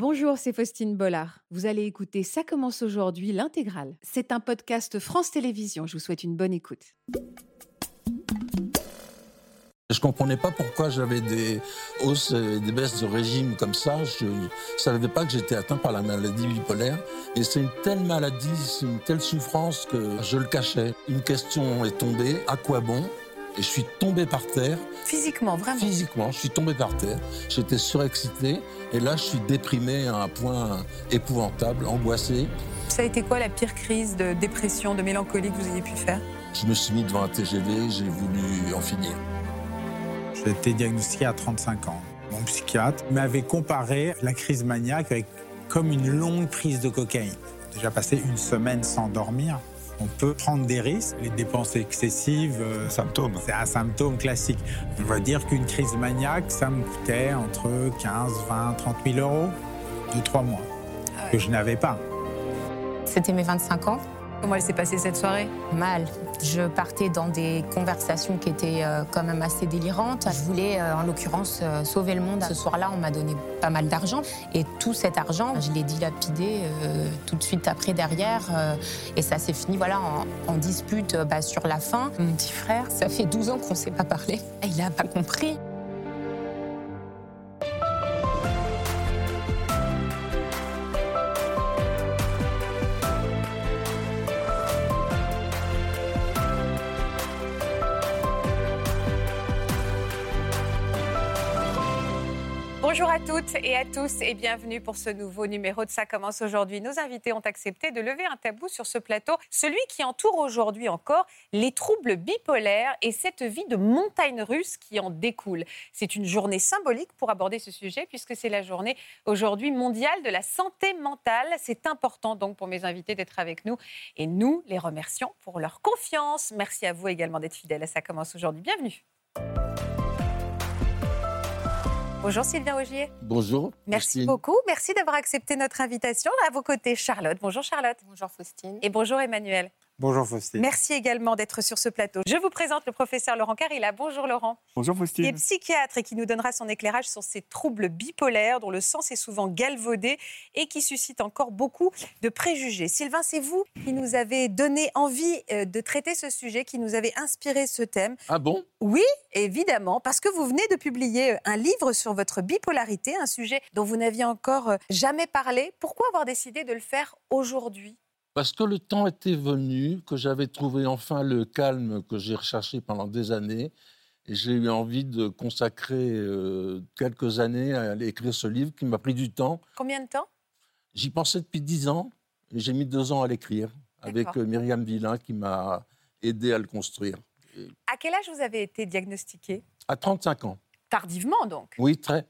Bonjour, c'est Faustine Bollard. Vous allez écouter Ça commence aujourd'hui, l'intégrale. C'est un podcast France Télévisions. Je vous souhaite une bonne écoute. Je comprenais pas pourquoi j'avais des hausses et des baisses de régime comme ça. Je ne savais pas que j'étais atteint par la maladie bipolaire. Et c'est une telle maladie, c'est une telle souffrance que je le cachais. Une question est tombée, à quoi bon? Et je suis tombé par terre. Physiquement, vraiment Physiquement, je suis tombé par terre. J'étais surexcité. Et là, je suis déprimé à un point épouvantable, angoissé. Ça a été quoi la pire crise de dépression, de mélancolie que vous ayez pu faire? Je me suis mis devant un TGV, j'ai voulu en finir. J'ai été diagnostiqué à 35 ans. Mon psychiatre m'avait comparé la crise maniaque avec comme une longue prise de cocaïne. Déjà passé une semaine sans dormir. On peut prendre des risques, les dépenses excessives. euh, Symptômes. C'est un symptôme classique. On va dire qu'une crise maniaque, ça me coûtait entre 15, 20, 30 000 euros de trois mois, que je n'avais pas. C'était mes 25 ans. Comment elle s'est passée cette soirée? Mal. Je partais dans des conversations qui étaient euh, quand même assez délirantes. Je voulais, euh, en l'occurrence, euh, sauver le monde. Ce soir-là, on m'a donné pas mal d'argent. Et tout cet argent, je l'ai dilapidé tout de suite après, derrière. et ça s'est fini voilà, en, dispute bah, sur la fin. Mon petit frère, ça fait 12 ans qu'on ne s'est pas parlé. Il n'a pas compris. Bonjour à toutes et à tous et bienvenue pour ce nouveau numéro de Ça commence aujourd'hui. Nos invités ont accepté de lever un tabou sur ce plateau, celui qui entoure aujourd'hui encore les troubles bipolaires et cette vie de montagne russe qui en découle. C'est une journée symbolique pour aborder ce sujet puisque c'est la journée aujourd'hui mondiale de la santé mentale. C'est important donc pour mes invités d'être avec nous et nous les remercions pour leur confiance. Merci à vous également d'être fidèles à Ça commence aujourd'hui. Bienvenue. Bonjour Sylvain Augier. Bonjour. Merci Christine. beaucoup. Merci d'avoir accepté notre invitation. À vos côtés, Charlotte. Bonjour Charlotte. Bonjour Faustine. Et bonjour Emmanuel. Bonjour Faustine. Merci également d'être sur ce plateau. Je vous présente le professeur Laurent Carilla. Bonjour Laurent. Bonjour Qui est Faustine. psychiatre et qui nous donnera son éclairage sur ces troubles bipolaires dont le sens est souvent galvaudé et qui suscitent encore beaucoup de préjugés. Sylvain, c'est vous qui nous avez donné envie euh, de traiter ce sujet, qui nous avez inspiré ce thème. Ah bon? Oui, évidemment, parce que vous venez de publier euh, un livre sur votre bipolarité, un sujet dont vous n'aviez encore euh, jamais parlé. Pourquoi avoir décidé de le faire aujourd'hui? Parce que le temps était venu, que j'avais trouvé enfin le calme que j'ai recherché pendant des années. Et j'ai eu envie de consacrer euh, quelques années à écrire ce livre qui m'a pris du temps. Combien de temps? J'y pensais depuis dix ans et j'ai mis deux ans à l'écrire avec euh, Myriam Villain qui m'a aidé à le construire. À quel âge vous avez été diagnostiqué? À 35 ans. Tardivement donc. Oui, très.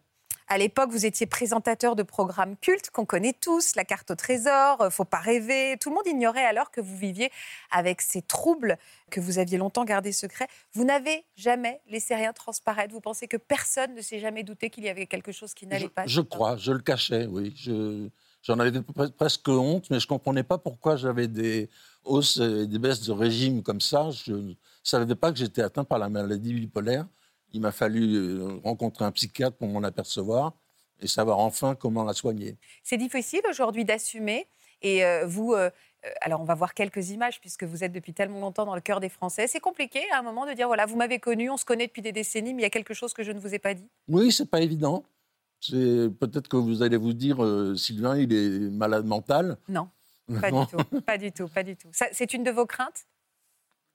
À l'époque, vous étiez présentateur de programmes cultes qu'on connaît tous, La carte au trésor, euh, Faut pas rêver. Tout le monde ignorait alors que vous viviez avec ces troubles que vous aviez longtemps gardés secrets. Vous n'avez jamais laissé rien transparaître. Vous pensez que personne ne s'est jamais douté qu'il y avait quelque chose qui n'allait pas je crois, je le cachais, oui. Je- J'en avais pre- presque honte, mais je ne comprenais pas pourquoi j'avais des hausses et des baisses de régime comme ça. Je ne savais pas que j'étais atteint par la maladie bipolaire. Il m'a fallu euh, rencontrer un psychiatre pour m'en apercevoir et savoir enfin comment la soigner. C'est difficile aujourd'hui d'assumer. Et euh, vous, euh, alors on va voir quelques images puisque vous êtes depuis tellement longtemps dans le cœur des Français. C'est compliqué à un moment de dire voilà, vous m'avez connu, on se connaît depuis des décennies, mais il y a quelque chose que je ne vous ai pas dit? Oui, c'est pas évident. C'est peut-être que vous allez vous dire euh, Sylvain, il est malade mental. Non, pas Non. du tout, pas du tout, pas du tout. C'est une de vos craintes?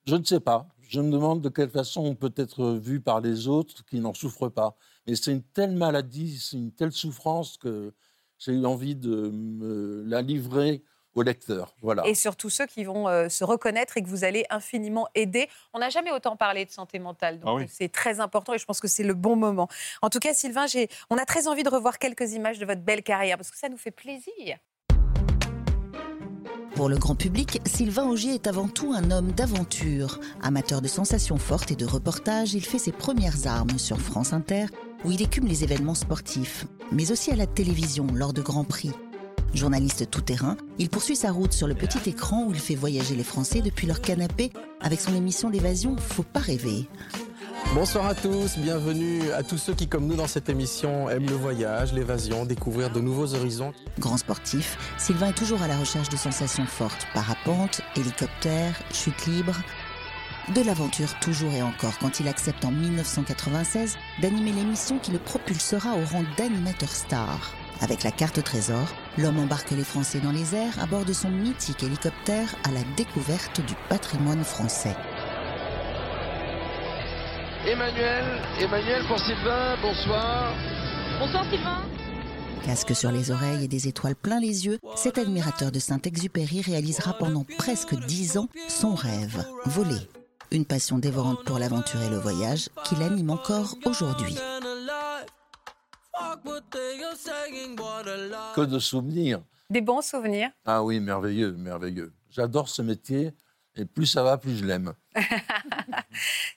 Je ne sais pas. Je me demande de quelle façon on peut être vu par les autres qui n'en souffrent pas. Mais c'est une telle maladie, c'est une telle souffrance que j'ai eu envie de me la livrer au lecteur. Voilà. et surtout ceux qui vont euh, se reconnaître et que vous allez infiniment aider. On n'a jamais autant parlé de santé mentale, donc Ah oui. c'est très important et je pense que c'est le bon moment. En tout cas, Sylvain, j'ai- on a très envie de revoir quelques images de votre belle carrière parce que ça nous fait plaisir. Pour le grand public, Sylvain Augier est avant tout un homme d'aventure. Amateur de sensations fortes et de reportages, il fait ses premières armes sur France Inter, où il écume les événements sportifs, mais aussi à la télévision lors de grands prix. Journaliste tout-terrain, il poursuit sa route sur le petit écran où il fait voyager les Français depuis leur canapé avec son émission d'évasion Faut pas rêver. Bonsoir à tous, bienvenue à tous ceux qui, comme nous dans cette émission, aiment le voyage, l'évasion, découvrir de nouveaux horizons. Grand sportif, Sylvain est toujours à la recherche de sensations fortes. Parapente, hélicoptère, chute libre. De l'aventure toujours et encore quand il accepte en 1996 d'animer l'émission qui le propulsera au rang d'animateur star. Avec la carte trésor, l'homme embarque les Français dans les airs à bord de son mythique hélicoptère à la découverte du patrimoine français. Emmanuel, Emmanuel pour Sylvain, bonsoir. Bonsoir Sylvain. Casque sur les oreilles et des étoiles plein les yeux, cet admirateur de Saint-Exupéry réalisera pendant presque dix ans son rêve, voler. Une passion dévorante pour l'aventure et le voyage qui l'anime encore aujourd'hui. Que de souvenirs. Des bons souvenirs. Ah oui, merveilleux, merveilleux. J'adore ce métier et plus ça va, plus je l'aime.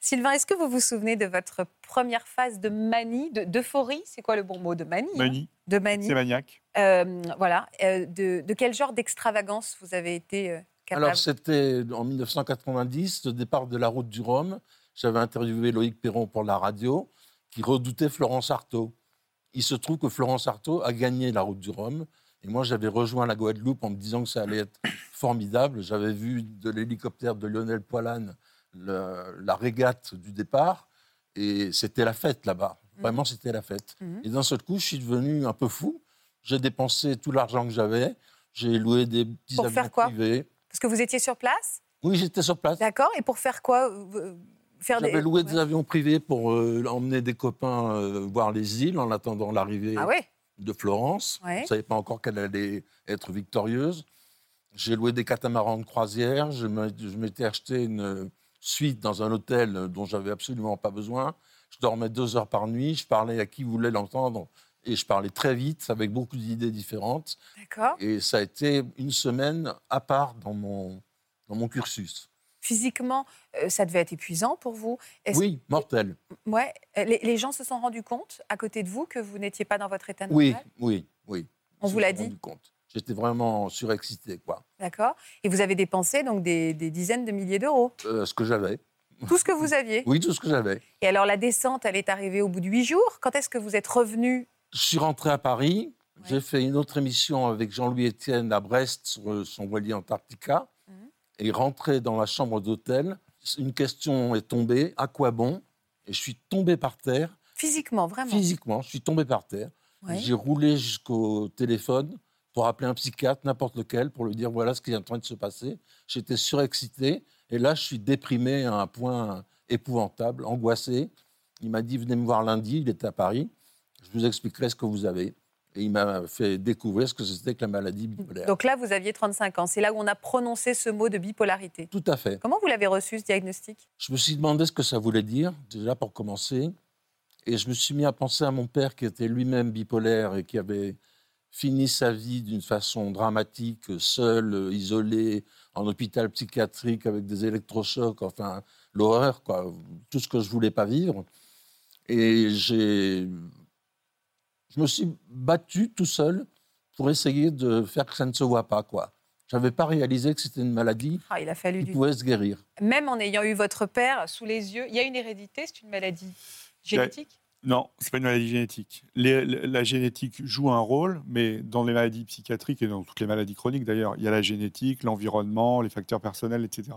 Sylvain, est-ce que vous vous souvenez de votre première phase de manie, de- d'euphorie? C'est quoi le bon mot? De manie hein? Manie, De manie. c'est maniaque. Euh, voilà. Euh, de, de quel genre d'extravagance vous avez été euh, capable? Alors, c'était en 1990, le départ de la route du Rhum. J'avais interviewé Loïc Perron pour la radio, qui redoutait Florence Artaud. Il se trouve que Florence Artaud a gagné la route du Rhum. Et moi, j'avais rejoint la Guadeloupe en me disant que ça allait être formidable. J'avais vu de l'hélicoptère de Lionel Poilane le- la régate du départ. Et c'était la fête là-bas. Vraiment, c'était la fête. Mhm. Et d'un seul coup, je suis devenu un peu fou. J'ai dépensé tout l'argent que j'avais. J'ai loué des petits Pour avions faire quoi privés. Parce que vous étiez sur place? Oui, j'étais sur place. D'accord. Et pour faire quoi Euh, faire J'avais des... loué Ouais. des avions privés pour euh, emmener des copains euh, voir les îles en attendant l'arrivée Ah ouais de Florence. Ouais. On ne savait pas encore qu'elle allait être victorieuse. J'ai loué des catamarans de croisière. Je je m'étais acheté une suite dans un hôtel dont j'avais absolument pas besoin. Je dormais deux heures par nuit. Je parlais à qui voulait l'entendre. Et je parlais très vite, avec beaucoup d'idées différentes. D'accord. Et ça a été une semaine à part dans mon, dans mon cursus. Physiquement, euh, ça devait être épuisant pour vous? Oui, mortel. Ouais. Euh, Les, les gens se sont rendus compte à côté de vous que vous n'étiez pas dans votre état Oui, normal? oui, oui. On Je vous l'a dit compte. J'étais vraiment surexcité, quoi. D'accord. Et vous avez dépensé donc des, des dizaines de milliers d'euros? Euh, ce que j'avais. Tout ce que vous aviez? Oui, tout ce que j'avais. Et alors la descente, elle est arrivée au bout de huit jours? Quand est-ce que vous êtes revenu? Je suis rentré à Paris. Ouais. J'ai fait une autre émission avec Jean-Louis Etienne à Brest sur son voilier Antarctica. Et rentré dans la chambre d'hôtel, une question est tombée. À quoi bon? Et je suis tombé par terre. Physiquement, vraiment? Physiquement, je suis tombé par terre. Ouais. J'ai roulé jusqu'au téléphone pour appeler un psychiatre, n'importe lequel, pour lui dire voilà ce qui est en train de se passer. J'étais surexcité. Et là, je suis déprimé à un point épouvantable, angoissé. Il m'a dit venez me voir lundi, il était à Paris. Je vous expliquerai ce que vous avez. Et il m'a fait découvrir ce que c'était que la maladie bipolaire. Donc là, vous aviez 35 ans. C'est là où on a prononcé ce mot de bipolarité. Tout à fait. Comment vous l'avez reçu, ce diagnostic? Je me suis demandé ce que ça voulait dire, déjà pour commencer. Et je me suis mis à penser à mon père qui était lui-même bipolaire et qui avait fini sa vie d'une façon dramatique, seul, isolé, en hôpital psychiatrique avec des électrochocs, enfin l'horreur, quoi, tout ce que je voulais pas vivre. Et j'ai, je me suis battu tout seul pour essayer de faire que ça ne se voit pas, quoi. J'avais pas réalisé que c'était une maladie Ah, Il a fallu qui du pouvait se guérir. Même en ayant eu votre père sous les yeux, il y a une hérédité, c'est une maladie génétique? Non, c'est pas une maladie génétique. Les- la génétique joue un rôle, mais dans les maladies psychiatriques et dans toutes les maladies chroniques d'ailleurs, il y a la génétique, l'environnement, les facteurs personnels, etc.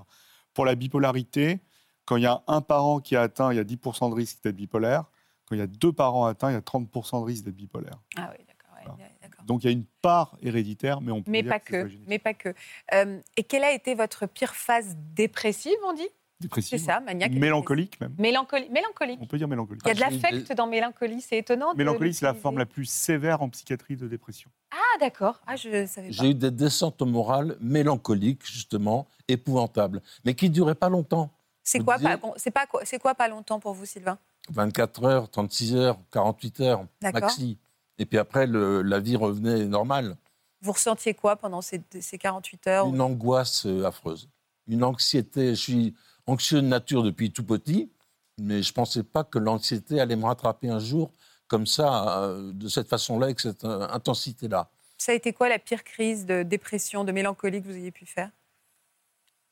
Pour la bipolarité, quand il y a un parent qui est atteint, il y a 10% de risque d'être bipolaire. Quand il y a deux parents atteints, il y a 30% de risque d'être bipolaire. Ah oui, d'accord. ouais, Voilà. Donc il y a une part héréditaire, mais on peut Mais dire pas que c'est que, mais pas que. Euh, et quelle a été votre pire phase dépressive, on dit? C'est Dépressive. ça, maniaque. Mélancolique même. dépressive. Mélancolique. Mélancolique. On peut dire mélancolique. Il y a de Ah, l'affect dans mélancolie, c'est étonnant. Mélancolie, c'est la forme la plus sévère en psychiatrie de dépression. Ah d'accord. Ah je savais pas. J'ai eu des descentes morales mélancoliques, justement, épouvantables, mais qui ne duraient pas longtemps. C'est quoi, disiez- pas, c'est pas quoi, c'est quoi pas longtemps pour vous, Sylvain? 24 heures, 36 heures, 48 heures, maxi. Et puis après, le- la vie revenait normale. Vous ressentiez quoi pendant ces, ces 48 heures Une angoisse euh, affreuse. Une anxiété. Je suis anxieux de nature depuis tout petit, mais je ne pensais pas que l'anxiété allait me rattraper un jour comme ça, euh, de cette façon-là, avec cette euh, intensité-là. Ça a été quoi la pire crise de dépression, de mélancolie que vous ayez pu faire?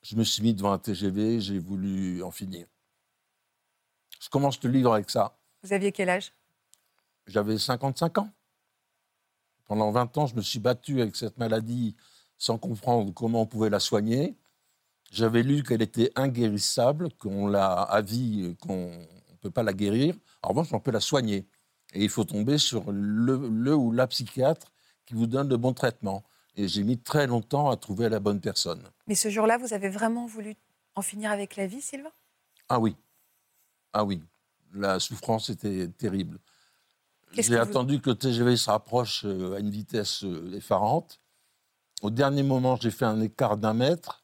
Je me suis mis devant un TGV, j'ai voulu en finir. Je commence le livre avec ça. Vous aviez quel âge? J'avais 55 ans. Pendant 20 ans, je me suis battu avec cette maladie sans comprendre comment on pouvait la soigner. J'avais lu qu'elle était inguérissable, qu'on l'a à vie, qu'on ne peut pas la guérir. En revanche, on peut la soigner. Et il faut tomber sur le, le ou la psychiatre qui vous donne le bon traitement. Et j'ai mis très longtemps à trouver la bonne personne. Mais ce jour-là, vous avez vraiment voulu en finir avec la vie, Sylvain? Ah oui. Ah oui. La souffrance était terrible. J'ai vous- attendu que le TGV se rapproche euh, à une vitesse euh, effarante. Au dernier moment, j'ai fait un écart d'un mètre.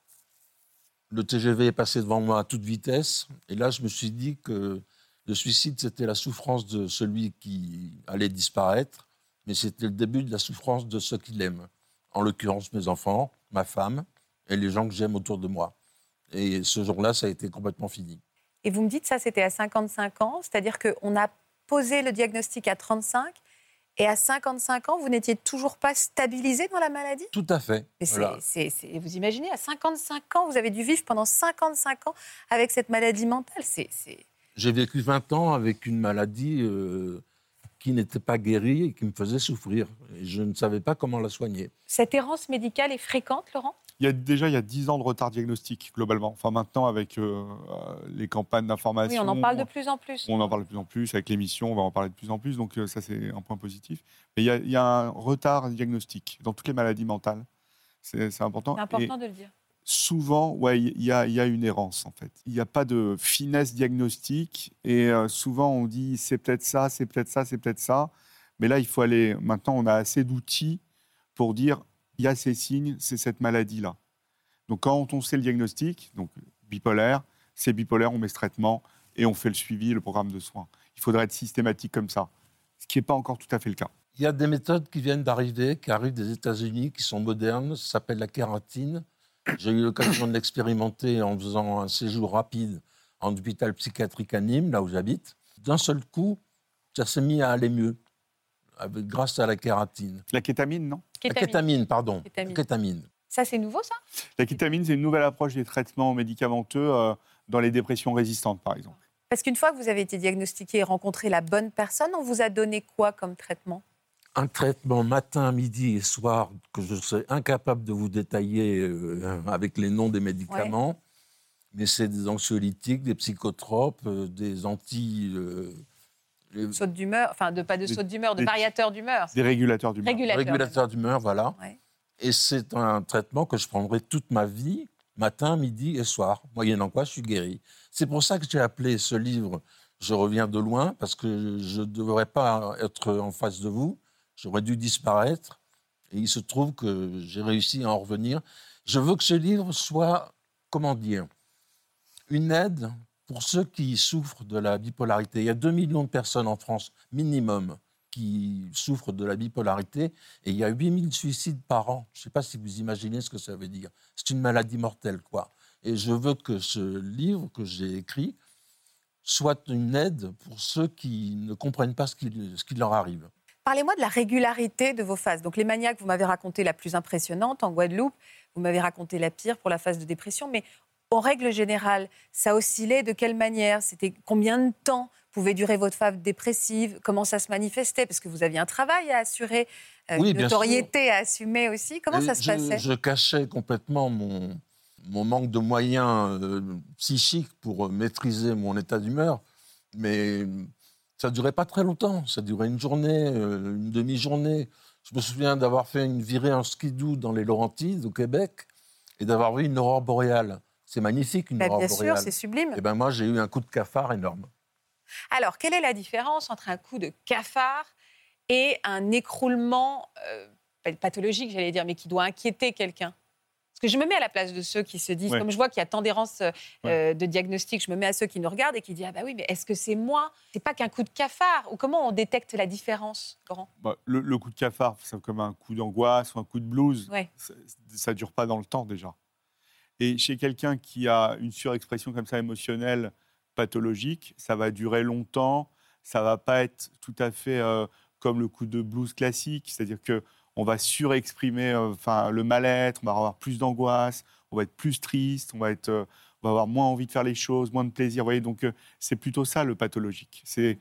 Le TGV est passé devant moi à toute vitesse. Et là, je me suis dit que le suicide, c'était la souffrance de celui qui allait disparaître, mais c'était le début de la souffrance de ceux qui l'aiment. En l'occurrence, mes enfants, ma femme et les gens que j'aime autour de moi. Et ce jour-là, ça a été complètement fini. Et vous me dites ça, c'était à 55 ans, c'est-à-dire qu'on a posé le diagnostic à 35 et à 55 ans, vous n'étiez toujours pas stabilisé dans la maladie? Tout à fait. Voilà. vous imaginez, à 55 ans, vous avez dû vivre pendant 55 ans avec cette maladie mentale. C'est- J'ai vécu 20 ans avec une maladie euh, qui n'était pas guérie et qui me faisait souffrir. Et je ne savais pas comment la soigner. Cette errance médicale est fréquente, Laurent? Il y a déjà il y a 10 ans de retard diagnostique globalement. Enfin maintenant avec euh, euh, les campagnes d'information. Oui, on en parle de plus en plus. On en parle de plus en plus avec l'émission, on va en parler de plus en plus. Donc euh, ça c'est un point positif. Mais il y, a, il y a un retard diagnostique dans toutes les maladies mentales. C'est c'est important. C'est Et important de le dire. Souvent, ouais, il y, a- une errance en fait. Il n'y a pas de finesse diagnostique et euh, souvent on dit c'est peut-être ça, c'est peut-être ça, c'est peut-être ça. Mais là, il faut aller. Maintenant, on a assez d'outils pour dire il y a ces signes, c'est cette maladie-là. Donc quand on sait le diagnostic, donc bipolaire, c'est bipolaire, on met ce traitement et on fait le suivi, le programme de soins. Il faudrait être systématique comme ça, ce qui n'est pas encore tout à fait le cas. Il y a des méthodes qui viennent d'arriver, qui arrivent des États-Unis, qui sont modernes. Ça s'appelle la kératine. J'ai eu l'occasion de l'expérimenter en faisant un séjour rapide en hôpital psychiatrique à Nîmes, là où j'habite. D'un seul coup, ça s'est mis à aller mieux, avec- grâce à la kératine. La kétamine, non? La Kétamine. kétamine, pardon. Kétamine. Kétamine. Ça, c'est nouveau, ça? La kétamine, c'est une nouvelle approche des traitements médicamenteux euh, dans les dépressions résistantes, par exemple. Parce qu'une fois que vous avez été diagnostiqué et rencontré la bonne personne, on vous a donné quoi comme traitement? Un traitement matin, midi et soir que je serais incapable de vous détailler euh, avec les noms des médicaments. Mais c'est des anxiolytiques, des psychotropes, euh, des anti... euh, les Saute d'humeur, enfin, de, pas de saute d'humeur, de des- variateur d'humeur. Des régulateurs Régulateur. régulateurs d'humeur, voilà. Ouais. Et c'est un traitement que je prendrai toute ma vie, matin, midi et soir, moyennant quoi je suis guéri. C'est pour ça que j'ai appelé ce livre Je reviens de loin, parce que je ne devrais pas être en face de vous, j'aurais dû disparaître, et il se trouve que j'ai réussi à en revenir. Je veux que ce livre soit, comment dire, une aide pour ceux qui souffrent de la bipolarité. Il y a 2 millions de personnes en France, minimum, qui souffrent de la bipolarité, et il y a 8000 suicides par an. Je ne sais pas si vous imaginez ce que ça veut dire. C'est une maladie mortelle, quoi. Et je veux que ce livre que j'ai écrit soit une aide pour ceux qui ne comprennent pas ce qui, ce qui leur arrive. Parlez-moi de la régularité de vos phases. Donc les maniaques, vous m'avez raconté la plus impressionnante. En Guadeloupe, vous m'avez raconté la pire pour la phase de dépression, mais en règle générale, ça oscillait de quelle manière? C'était combien de temps pouvait durer votre phase dépressive? Comment ça se manifestait? Parce que vous aviez un travail à assurer, euh, Oui, une notoriété à assumer aussi. Comment Et ça se je, passait? Je cachais complètement mon, mon manque de moyens euh, psychiques pour maîtriser mon état d'humeur, mais ça ne durait pas très longtemps. Ça durait une journée, euh, une demi-journée. Je me souviens d'avoir fait une virée en skidoo dans les Laurentides, au Québec, et d'avoir vu une aurore boréale. C'est magnifique, une Bah, aurore Bien sûr, boréale. c'est sublime. Et ben moi, j'ai eu un coup de cafard énorme. Alors, quelle est la différence entre un coup de cafard et un écroulement euh, pathologique, j'allais dire, mais qui doit inquiéter quelqu'un? Que je me mets à la place de ceux qui se disent, Ouais. comme je vois qu'il y a tant d'errance euh, Ouais. de diagnostic, je me mets à ceux qui nous regardent et qui disent Ah, bah oui, mais est-ce que c'est moi? C'est pas qu'un coup de cafard Ou comment on détecte la différence, Laurent? Bah, le, le coup de cafard, c'est comme un coup d'angoisse ou un coup de blues. Ouais. Ça ne dure pas dans le temps déjà. Et chez quelqu'un qui a une surexpression comme ça émotionnelle pathologique, ça va durer longtemps. Ça va pas être tout à fait euh, comme le coup de blues classique, c'est-à-dire que on va surexprimer euh, enfin le mal-être, on va avoir plus d'angoisse, on va être plus triste, on va être euh, on va avoir moins envie de faire les choses, moins de plaisir. Vous voyez, donc euh, c'est plutôt ça le pathologique. C'est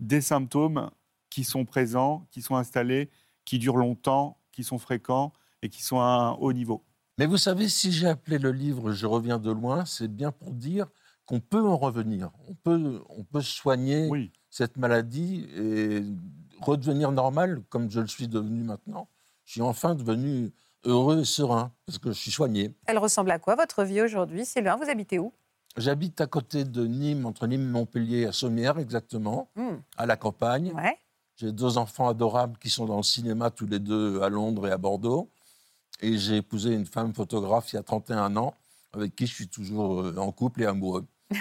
des symptômes qui sont présents, qui sont installés, qui durent longtemps, qui sont fréquents et qui sont à un haut niveau. Mais vous savez, si j'ai appelé le livre Je reviens de loin, c'est bien pour dire qu'on peut en revenir. On peut, on peut soigner Oui. cette maladie et redevenir normal comme je le suis devenu maintenant. Je suis enfin devenu heureux et serein parce que je suis soigné. Elle ressemble à quoi votre vie aujourd'hui? Sylvain, vous habitez où? J'habite à côté de Nîmes, entre Nîmes et Montpellier, à Sommières exactement, Hmm, à la campagne. Ouais. J'ai deux enfants adorables qui sont dans le cinéma, tous les deux à Londres et à Bordeaux. Et j'ai épousé une femme photographe il y a 31 ans, avec qui je suis toujours euh, en couple et amoureux.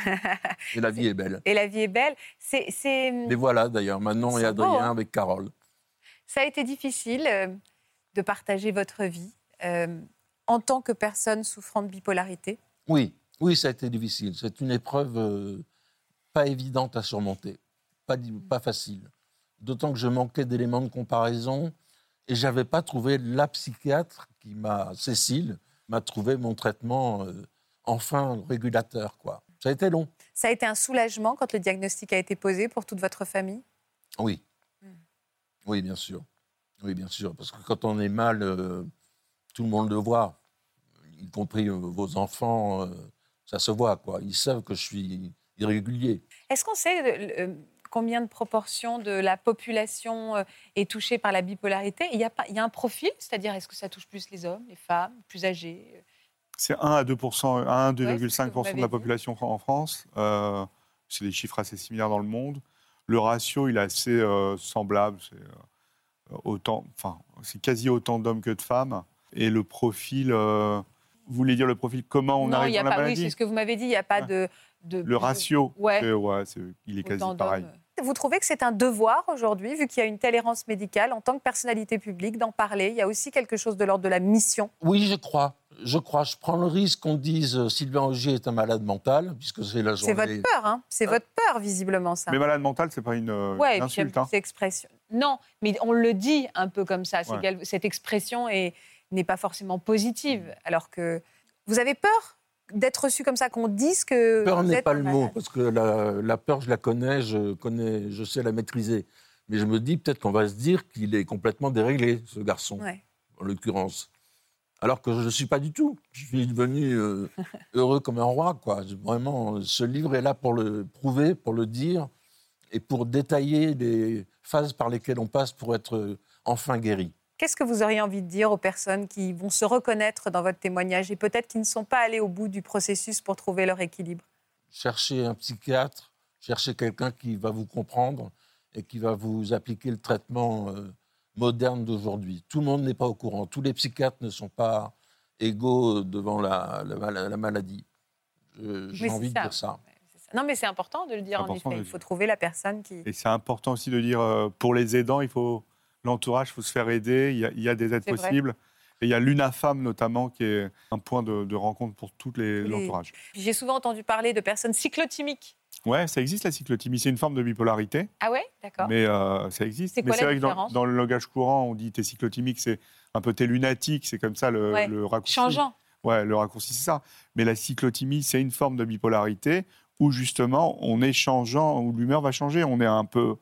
et la vie est belle. Et la vie est belle. C'est, Les voilà d'ailleurs, Manon et C'est beau, Adrien hein avec Carole. Ça a été difficile euh, de partager votre vie euh, en tant que personne souffrant de bipolarité? Oui, oui, ça a été difficile. C'est une épreuve euh, pas évidente à surmonter, pas, facile. D'autant que je manquais d'éléments de comparaison et j'avais pas trouvé la psychiatre qui m'a, Cécile, m'a trouvé mon traitement euh, enfin régulateur. Quoi. Ça a été long. Ça a été un soulagement quand le diagnostic a été posé pour toute votre famille? Oui. Hmm. Oui, bien sûr. Oui, bien sûr. Parce que quand on est mal, euh, tout le monde le voit, y compris euh, vos enfants, euh, ça se voit. Quoi. Ils savent que je suis irrégulier. Est-ce qu'on sait combien de proportion de la population euh, est touchée par la bipolarité? Il y, a pas, il y a un profil, c'est-à-dire est-ce que ça touche plus les hommes, les femmes, plus âgés C'est 1 à 2% 1 à 1,5 Ouais, de la population en France. Euh, c'est des chiffres assez similaires dans le monde. Le ratio, il est assez euh, semblable. C'est euh, autant, enfin, c'est quasi autant d'hommes que de femmes. Et le profil, euh, vous voulez dire le profil comment on Non, arrive il y a dans la pas. Oui, c'est ce que vous m'avez dit. Il n'y a pas Ouais. de, de Le ratio, Ouais. c'est- ouais, c'est- il est quasi pareil. Vous trouvez que c'est un devoir aujourd'hui, vu qu'il y a une telle errance médicale, en tant que personnalité publique, d'en parler? Il y a aussi quelque chose de l'ordre de la mission? Oui, je crois. Je crois. Je prends le risque qu'on dise euh, Sylvain Augier est un malade mental, puisque c'est la C'est journée. votre peur, hein C'est votre peur, visiblement, ça. Mais malade mental, c'est pas une, euh, Ouais, une insulte. hein. expression. Non, mais on le dit un peu comme ça. Ouais. Cette expression est- n'est pas forcément positive. Alors que vous avez peur d'être reçu comme ça, qu'on dise que. Peur n'est pas le mot, parce que la, la peur, je la connais, je connais, je sais la maîtriser. Mais je me dis peut-être qu'on va se dire qu'il est complètement déréglé, ce garçon, Ouais. en l'occurrence. Alors que je ne suis pas du tout. Je suis devenu euh, heureux comme un roi, quoi. Vraiment, ce livre est là pour le prouver, pour le dire, et pour détailler les phases par lesquelles on passe pour être euh, enfin guéri. Qu'est-ce que vous auriez envie de dire aux personnes qui vont se reconnaître dans votre témoignage et peut-être qui ne sont pas allées au bout du processus pour trouver leur équilibre? Cherchez un psychiatre, cherchez quelqu'un qui va vous comprendre et qui va vous appliquer le traitement euh, moderne d'aujourd'hui. Tout le monde n'est pas au courant. Tous les psychiatres ne sont pas égaux devant la, la mal- la maladie. J'ai envie de ça. dire ça. Non, mais c'est important de le dire, en effet. Il faut trouver la personne qui. Et c'est important aussi de dire, euh, pour les aidants, il faut l'entourage, il faut se faire aider, il y a, il y a des aides vrai. possibles. Et il y a l'UNAFAM notamment, qui est un point de, de rencontre pour tout les- Les- l'entourage. Puis J'ai souvent entendu parler de personnes cyclotimiques. Ouais, ça existe la cyclothymie, c'est une forme de bipolarité, Ah ouais? D'accord. mais euh, ça existe. C'est mais quoi la vrai que dans, dans le langage courant, on dit t'es cyclotymique, c'est un peu t'es lunatique, c'est comme ça le, Ouais. le raccourci. Changeant. Ouais, le raccourci, c'est ça. Mais la cyclothymie, c'est une forme de bipolarité où justement, on est changeant, où l'humeur va changer. On est un peu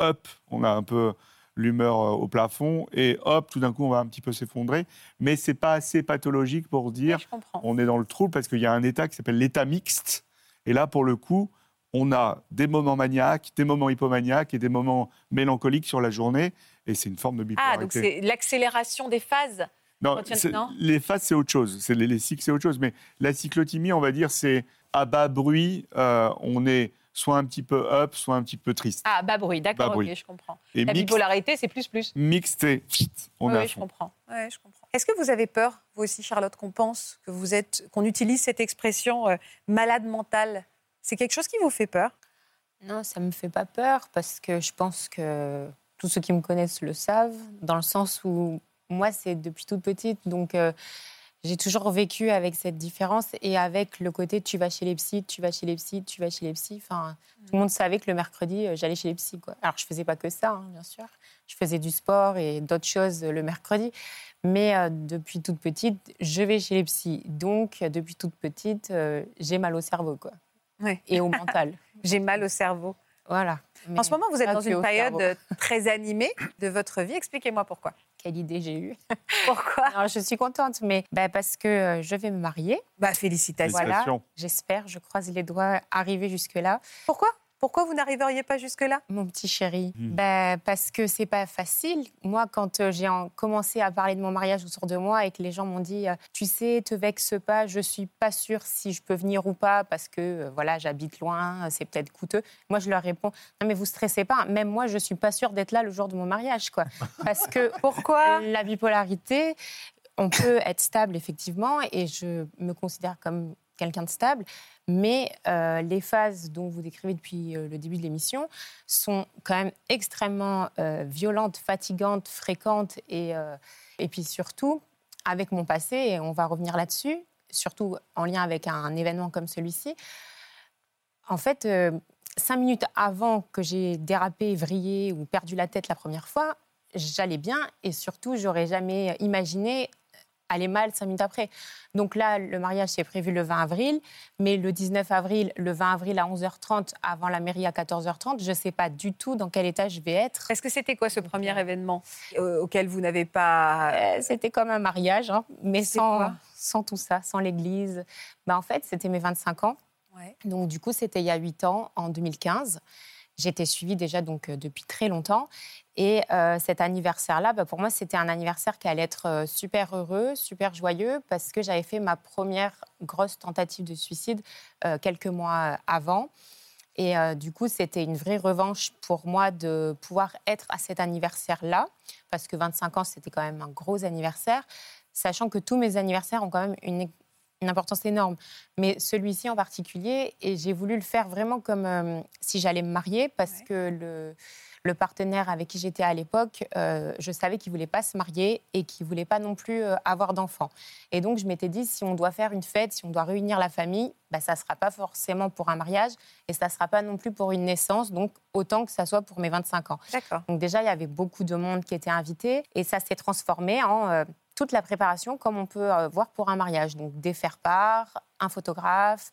up, on a un peu l'humeur euh, au plafond, et hop, tout d'un coup, on va un petit peu s'effondrer. Mais c'est pas assez pathologique pour dire Oui, on est dans le trouble parce qu'il y a un état qui s'appelle l'état mixte. Et là, pour le coup, on a des moments maniaques, des moments hypomaniaques et des moments mélancoliques sur la journée. Et c'est une forme de bipolarité. Ah, donc c'est l'accélération des phases. Non, les phases, c'est autre chose. Les, les cycles, c'est autre chose. Mais la cyclothymie, on va dire, c'est à bas bruit. euh, on est soit un petit peu up, soit un petit peu triste. Ah, bas bruit, d'accord, Bas bruit. ok, je comprends. Et La mixte, bipolarité, c'est plus plus. mixte, c'est on oui, est à je fond. comprends. Ouais, je comprends. Est-ce que vous avez peur, vous aussi, Charlotte, qu'on pense que vous êtes, qu'on utilise cette expression euh, malade mentale? C'est quelque chose qui vous fait peur? Non, ça me fait pas peur parce que je pense que tous ceux qui me connaissent le savent, dans le sens où moi, c'est depuis toute petite. Donc, euh, j'ai toujours vécu avec cette différence et avec le côté tu vas chez les psys, tu vas chez les psys, tu vas chez les psys. Enfin, tout le monde savait que le mercredi, euh, j'allais chez les. Quoi. Alors, je faisais pas que ça, hein, bien sûr. Je faisais du sport et d'autres choses le mercredi. Mais euh, depuis toute petite, je vais chez les psys. Donc, depuis toute petite, euh, j'ai mal au cerveau, quoi. Ouais. Et au mental. J'ai mal au cerveau. Voilà. En ce moment, vous êtes dans une période cerveau. très animée de votre vie. Expliquez-moi pourquoi. Quelle idée j'ai eue. Pourquoi? Je suis contente, mais bah, parce que euh, je vais me marier. Bah, félicitations. Voilà, Félicitations. j'espère, je croise les doigts, arriver jusque-là. Pourquoi? Pourquoi vous n'arriveriez pas jusque-là? Mon petit chéri, Mhm. Ben, parce que c'est pas facile. Moi, quand euh, j'ai en- commencé à parler de mon mariage autour de moi et que les gens m'ont dit, euh, tu sais, te vexe pas, je suis pas sûre si je peux venir ou pas parce que euh, voilà, j'habite loin, c'est peut-être coûteux. Moi, je leur réponds, non mais vous stressez pas. Même moi, je suis pas sûre d'être là le jour de mon mariage, quoi. Parce que Pourquoi? la bipolarité, on peut être stable effectivement, et je me considère comme quelqu'un de stable, mais euh, les phases dont vous décrivez depuis euh, le début de l'émission sont quand même extrêmement euh, violentes, fatigantes, fréquentes, et, et puis surtout, avec mon passé, et on va revenir là-dessus, surtout en lien avec un événement comme celui-ci, en fait, cinq minutes avant que j'ai dérapé, vrillé ou perdu la tête la première fois, j'allais bien et surtout, j'aurais jamais imaginé aller mal cinq minutes après. Donc là, le mariage c'est prévu le 20 avril, mais le 19 avril, le 20 avril à 11h30, avant la mairie à 14h30, je ne sais pas du tout dans quel état je vais être. Est-ce que c'était quoi ce premier événement euh, auquel vous n'avez pas... Euh, C'était comme un mariage, hein, mais sans, sans tout ça, sans l'église. Ben, en fait, c'était mes 25 ans. Ouais. Donc, du coup, c'était il y a 8 ans, en 2015. J'étais suivie déjà donc, euh, depuis très longtemps. Et euh, cet anniversaire-là, bah, pour moi, c'était un anniversaire qui allait être euh, super heureux, super joyeux, parce que j'avais fait ma première grosse tentative de suicide quelques mois avant. Et du coup, c'était une vraie revanche pour moi de pouvoir être à cet anniversaire-là, parce que 25 ans, c'était quand même un gros anniversaire, sachant que tous mes anniversaires ont quand même une, une importance énorme. Mais celui-ci en particulier, et j'ai voulu le faire vraiment comme euh, si j'allais me marier, parce Ouais. que le, le partenaire avec qui j'étais à l'époque, euh, je savais qu'il voulait pas se marier et qu'il voulait pas non plus euh, avoir d'enfants. Et donc, je m'étais dit, si on doit faire une fête, si on doit réunir la famille, bah, ça ne sera pas forcément pour un mariage et ça ne sera pas non plus pour une naissance, donc autant que ça soit pour mes 25 ans. D'accord. Donc déjà, il y avait beaucoup de monde qui était invité et ça s'est transformé en toute la préparation comme on peut euh, voir pour un mariage. Donc des faire-part, un photographe,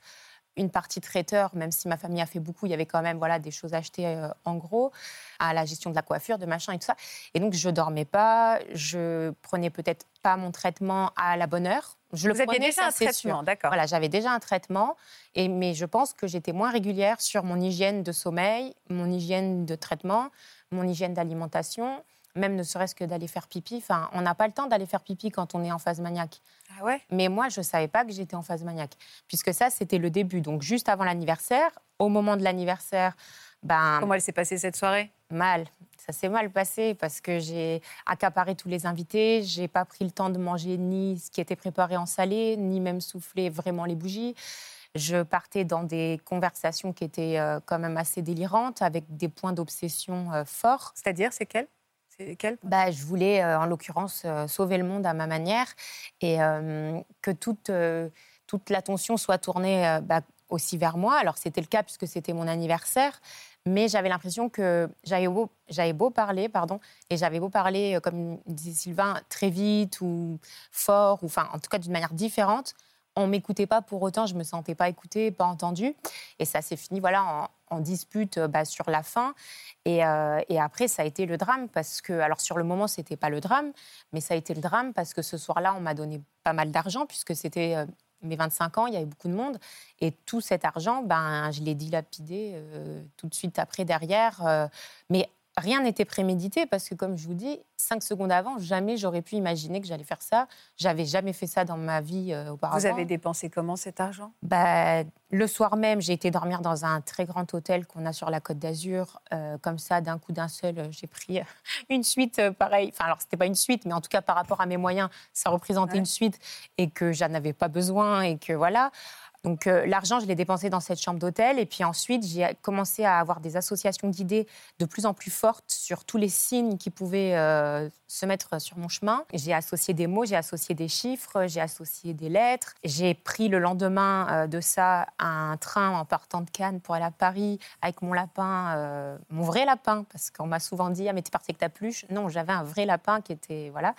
une partie traiteur, même si ma famille a fait beaucoup, il y avait quand même voilà, des choses achetées euh, en gros, à la gestion de la coiffure, de machin et tout ça. Et donc je dormais pas, je prenais peut-être pas mon traitement à la bonne heure. Je le Vous aviez prenais, déjà ça, un traitement, d'accord. Voilà, j'avais déjà un traitement, et, mais je pense que j'étais moins régulière sur mon hygiène de sommeil, mon hygiène de traitement, mon hygiène d'alimentation, même ne serait-ce que d'aller faire pipi. Enfin, on n'a pas le temps d'aller faire pipi quand on est en phase maniaque. Ah ouais? Mais moi, je ne savais pas que j'étais en phase maniaque, puisque ça, c'était le début. Donc, juste avant l'anniversaire, au moment de l'anniversaire, ben, Comment elle s'est passée cette soirée? Mal. Ça s'est mal passé parce que j'ai accaparé tous les invités. J'ai pas pris le temps de manger ni ce qui était préparé en salé, ni même souffler vraiment les bougies. Je partais dans des conversations qui étaient euh, quand même assez délirantes, avec des points d'obsession euh, forts. C'est-à-dire, c'est quel? Bah, je voulais, en l'occurrence, sauver le monde à ma manière et que toute, toute l'attention soit tournée bah, aussi vers moi. Alors, c'était le cas puisque c'était mon anniversaire, mais j'avais l'impression que j'avais beau, beau parler, pardon, et j'avais beau parler, comme disait Sylvain, très vite ou fort, ou enfin, en tout cas d'une manière différente. On m'écoutait pas pour autant, je me sentais pas écoutée, pas entendue, et ça s'est fini voilà en, dispute euh, bah, sur la fin. Et, euh, et après, ça a été le drame parce que, alors sur le moment, c'était pas le drame, mais ça a été le drame parce que ce soir-là, on m'a donné pas mal d'argent puisque c'était euh, mes 25 ans, il y avait beaucoup de monde. Et tout cet argent, ben, je l'ai dilapidé tout de suite après, derrière. mais rien n'était prémédité parce que, comme je vous dis, cinq secondes avant, jamais j'aurais pu imaginer que j'allais faire ça. J'avais jamais fait ça dans ma vie euh, auparavant. Vous avez dépensé comment cet argent? Bah, le soir même, j'ai été dormir dans un très grand hôtel qu'on a sur la Côte d'Azur. Euh, comme ça, d'un coup d'un seul, euh, j'ai pris une suite euh, pareille. Enfin, alors, c'était pas une suite, mais en tout cas, par rapport à mes moyens, ça représentait Ouais. une suite et que j'en avais pas besoin et que voilà. Donc euh, l'argent, je l'ai dépensé dans cette chambre d'hôtel. Et puis ensuite, j'ai commencé à avoir des associations d'idées de plus en plus fortes sur tous les signes qui pouvaient euh, se mettre sur mon chemin. J'ai associé des mots, j'ai associé des chiffres, j'ai associé des lettres. J'ai pris le lendemain euh, de ça un train en partant de Cannes pour aller à Paris avec mon lapin, mon vrai lapin, parce qu'on m'a souvent dit ah mais t'es parti avec ta pluche? Non, j'avais un vrai lapin qui était voilà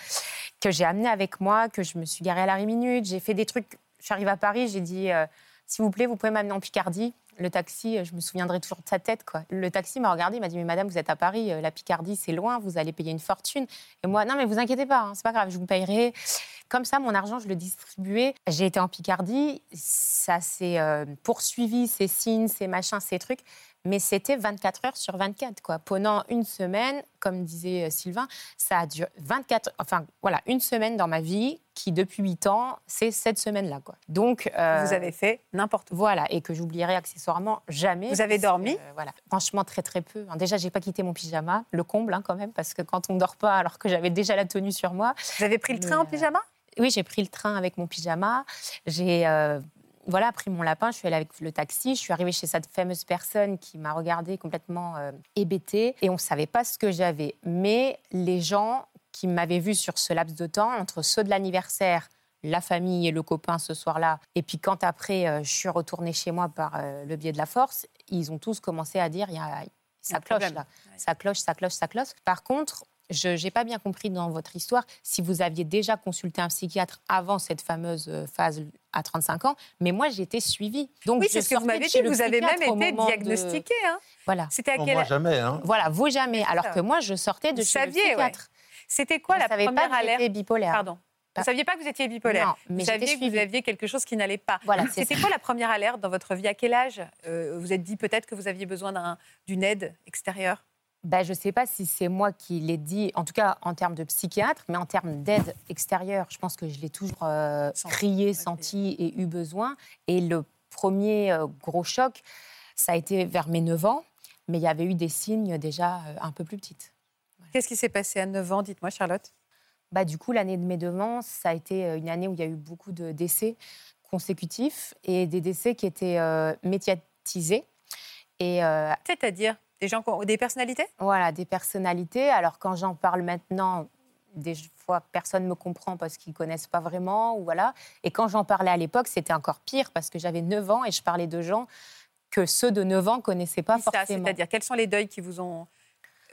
que j'ai amené avec moi, que je me suis garée à la minute. J'ai fait des trucs J'arrive à Paris, j'ai dit euh, s'il vous plaît, vous pouvez m'amener en Picardie. Le taxi, euh, je me souviendrai toujours de sa tête. Le taxi m'a regardé, il m'a dit Mais madame, vous êtes à Paris, euh, la Picardie, c'est loin, vous allez payer une fortune. Et moi, non, mais vous inquiétez pas, hein, c'est pas grave, je vous payerai. Comme ça, mon argent, je le distribuais. J'ai été en Picardie, ça s'est poursuivi, ces signes, ces machins, ces trucs mais c'était 24 heures sur 24. Quoi. Pendant une semaine, comme disait euh, Sylvain, ça a duré 24, enfin voilà, une semaine dans ma vie qui, depuis 8 ans, c'est cette semaine-là. Quoi. Donc, euh, vous avez fait n'importe quoi. Voilà, et que j'oublierai accessoirement jamais. Vous avez dormi euh, Voilà, franchement, très très peu. Déjà, j'ai pas quitté mon pyjama, le comble hein, quand même, parce que quand on ne dort pas, alors que j'avais déjà la tenue sur moi. Vous avez pris le train en pyjama? oui, j'ai pris le train avec mon pyjama. J'ai voilà, pris mon lapin, je suis allée avec le taxi, je suis arrivée chez cette fameuse personne qui m'a regardée complètement euh, hébétée et on ne savait pas ce que j'avais. Mais les gens qui m'avaient vu sur ce laps de temps, entre ceux de l'anniversaire, la famille et le copain ce soir-là, et puis quand après euh, je suis retournée chez moi par euh, le biais de la force, ils ont tous commencé à dire il y a, ça cloche là, ça cloche, ça cloche, ça cloche. Par contre, je n'ai pas bien compris dans votre histoire si vous aviez déjà consulté un psychiatre avant cette fameuse euh, phase à 35 ans, mais moi j'ai été suivie. Donc oui, c'est ce que vous m'avez dit, vous avez même été diagnostiquée. Hein. Voilà. C'était à quel... Moi jamais. Hein. Voilà, vous jamais. Alors que moi je sortais de chez le psychiatre. C'était quoi la première pas alerte bipolaire. Pardon. Vous ne saviez pas que vous étiez bipolaire. Non, mais vous saviez que vous aviez quelque chose qui n'allait pas. Voilà, C'était quoi la première alerte dans votre vie? À quel âge euh, Vous êtes dit peut-être que vous aviez besoin d'une aide extérieure? Ben, je ne sais pas si c'est moi qui l'ai dit, en tout cas en termes de psychiatre, mais en termes d'aide extérieure, je pense que je l'ai toujours euh, crié, senti et eu besoin. Et le premier euh, gros choc, ça a été vers mes 9 ans, mais il y avait eu des signes déjà euh, un peu plus petites. Qu'est-ce qui s'est passé à 9 ans Dites-moi, Charlotte? Bah, du coup, l'année de mes 9 ans, ça a été une année où il y a eu beaucoup de décès consécutifs et des décès qui étaient médiatisés. Et C'est-à-dire? Des gens, des personnalités? Voilà, des personnalités. Alors quand j'en parle maintenant, des fois personne ne me comprend parce qu'ils ne connaissent pas vraiment. Ou voilà. Et quand j'en parlais à l'époque, c'était encore pire parce que j'avais 9 ans et je parlais de gens que ceux de 9 ans ne connaissaient pas forcément. C'est-à-dire, quels sont les deuils qui vous ont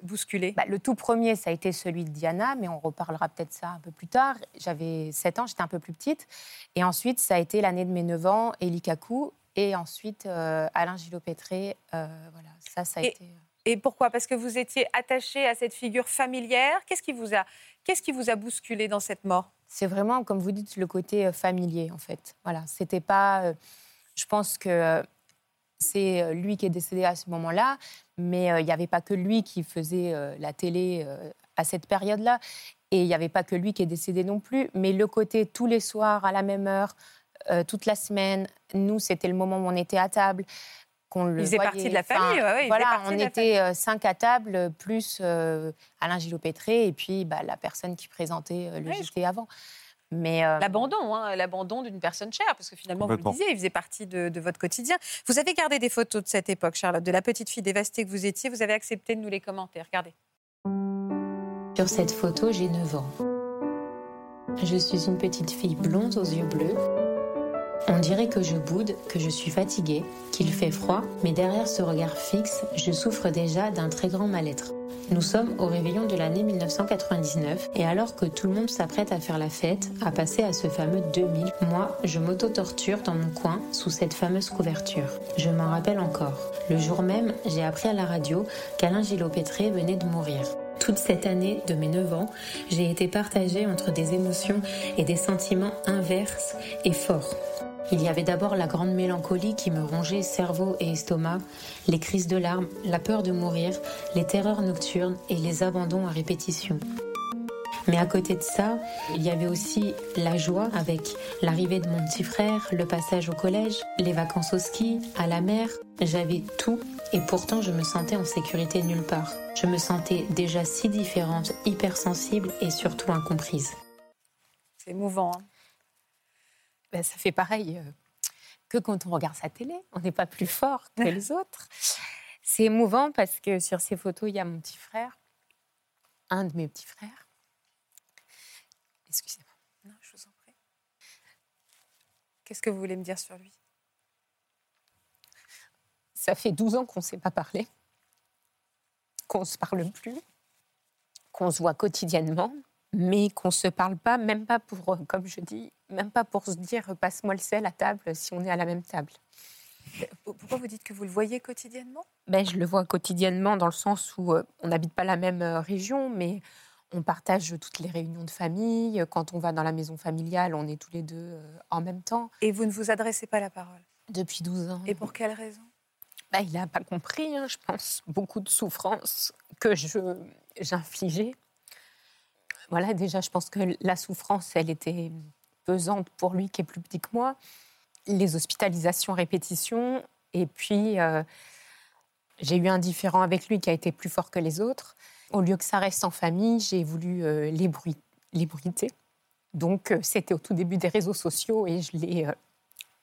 bousculé? Bah, Le tout premier, ça a été celui de Diana, mais on reparlera peut-être ça un peu plus tard. J'avais 7 ans, j'étais un peu plus petite. Et ensuite, ça a été l'année de mes 9 ans, Eli Kaku. Et ensuite, euh, Alain Gillot-Pétré, euh, voilà, ça, ça a été... Euh, et pourquoi? Parce que vous étiez attaché à cette figure familière. Qu'est-ce qui vous a, qu'est-ce qui vous a bousculé dans cette mort? C'est vraiment, comme vous dites, le côté familier, en fait. Voilà, c'était pas... je pense que c'est lui qui est décédé à ce moment-là, mais il n'y avait pas que lui qui faisait la télé à cette période-là. Et il n'y avait pas que lui qui est décédé non plus, mais le côté tous les soirs à la même heure, euh, toute la semaine. Nous, c'était le moment où on était à table. Qu'on le il faisait partie de la famille. voilà, on était euh, cinq à table, plus euh, Alain Gillot-Pétré et puis bah, la personne qui présentait le JT avant. Mais l'abandon, hein, l'abandon d'une personne chère, parce que finalement, vous le disiez, il faisait partie de, de, votre quotidien. Vous avez gardé des photos de cette époque, Charlotte, de la petite fille dévastée que vous étiez. Vous avez accepté de nous les commenter. Regardez. Sur cette photo, j'ai 9 ans. Je suis une petite fille blonde aux yeux bleus on dirait que je boude, que je suis fatiguée, qu'il fait froid, mais derrière ce regard fixe, je souffre déjà d'un très grand mal-être. Nous sommes au réveillon de l'année 1999 et alors que tout le monde s'apprête à faire la fête, à passer à ce fameux 2000, moi, je m'auto-torture dans mon coin sous cette fameuse couverture. Je m'en rappelle encore. Le jour même, j'ai appris à la radio qu'Alain Gillot-Pétré venait de mourir. Toute cette année de mes 9 ans, j'ai été partagée entre des émotions et des sentiments inverses et forts. Il y avait d'abord la grande mélancolie qui me rongeait cerveau et estomac, les crises de larmes, la peur de mourir, les terreurs nocturnes et les abandons à répétition. Mais à côté de ça, il y avait aussi la joie avec l'arrivée de mon petit frère, le passage au collège, les vacances au ski, à la mer. J'avais tout et pourtant je me sentais en sécurité nulle part. Je me sentais déjà si différente, hypersensible et surtout incomprise. C'est émouvant. Hein ben, ça fait pareil euh, que quand on regarde sa télé. On n'est pas plus fort que les autres. C'est émouvant parce que sur ces photos, il y a mon petit frère, un de mes petits frères. Excusez-moi. Non, je vous en prie. Qu'est-ce que vous voulez me dire sur lui? Ça fait 12 ans qu'on ne s'est pas parlé, qu'on ne se parle plus, qu'on se voit quotidiennement, mais qu'on ne se parle pas, même pas pour, euh, comme je dis, même pas pour se dire passe-moi le sel à table si on est à la même table. Pourquoi vous dites que vous le voyez quotidiennement? Ben, Je le vois quotidiennement dans le sens où euh, on n'habite pas la même euh, région, mais on partage toutes les réunions de famille. Quand on va dans la maison familiale, on est tous les deux en même temps. Et vous ne vous adressez pas la parole? Depuis 12 ans. Et pour quelle raison? Ben, Il n'a pas compris, hein, je pense, beaucoup de souffrances que j'infligeais voilà, déjà, je pense que la souffrance, elle était pesante pour lui qui est plus petit que moi. Les hospitalisations, répétitions. Et puis, euh, j'ai eu un différent avec lui qui a été plus fort que les autres. Au lieu que ça reste en famille, j'ai voulu euh, l'ébruiter. Donc, euh, c'était au tout début des réseaux sociaux et je l'ai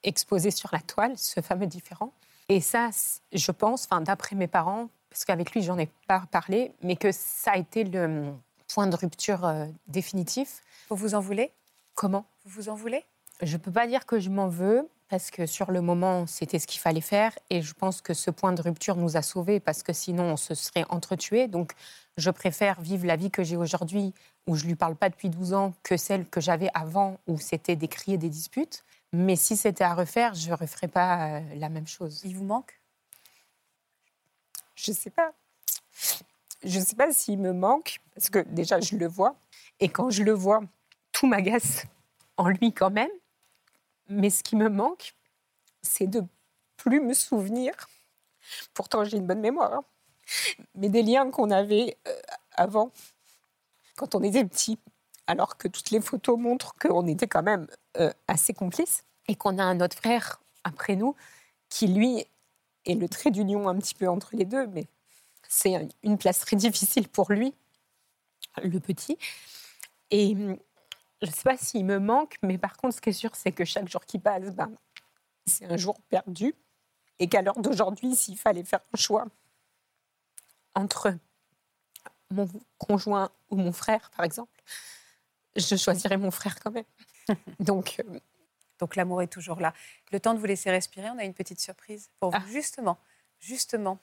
exposé sur la toile, ce fameux différent. Et ça, je pense, d'après mes parents, parce qu'avec lui, j'en ai pas parlé, mais que ça a été le, point de rupture euh, définitif. Vous vous en voulez? Comment? Vous vous en voulez? Je ne peux pas dire que je m'en veux, parce que sur le moment, c'était ce qu'il fallait faire. Et je pense que ce point de rupture nous a sauvés, parce que sinon, on se serait entretués. Donc, je préfère vivre la vie que j'ai aujourd'hui, où je ne lui parle pas depuis 12 ans, que celle que j'avais avant, où c'était des cris et des disputes. Mais si c'était à refaire, je ne referais pas euh, la même chose. Il vous manque? Je ne sais pas je ne sais pas s'il me manque, parce que déjà, je le vois. Et quand je le vois, tout m'agace en lui quand même. Mais ce qui me manque, c'est de plus me souvenir. Pourtant, j'ai une bonne mémoire. Hein. Mais des liens qu'on avait euh, avant, quand on était petit, alors que toutes les photos montrent qu'on était quand même euh, assez complices, et qu'on a un autre frère après nous, qui lui est le trait d'union un petit peu entre les deux, mais c'est une place très difficile pour lui, le petit. Et hum, je ne sais pas s'il me manque, mais par contre, ce qui est sûr, c'est que chaque jour qui passe, ben, c'est un jour perdu. Et qu'à l'heure d'aujourd'hui, s'il fallait faire un choix entre mon conjoint ou mon frère, par exemple, je choisirais mon frère quand même. Donc, euh, Donc l'amour est toujours là. Le temps de vous laisser respirer, on a une petite surprise pour vous, ah. justement, justement,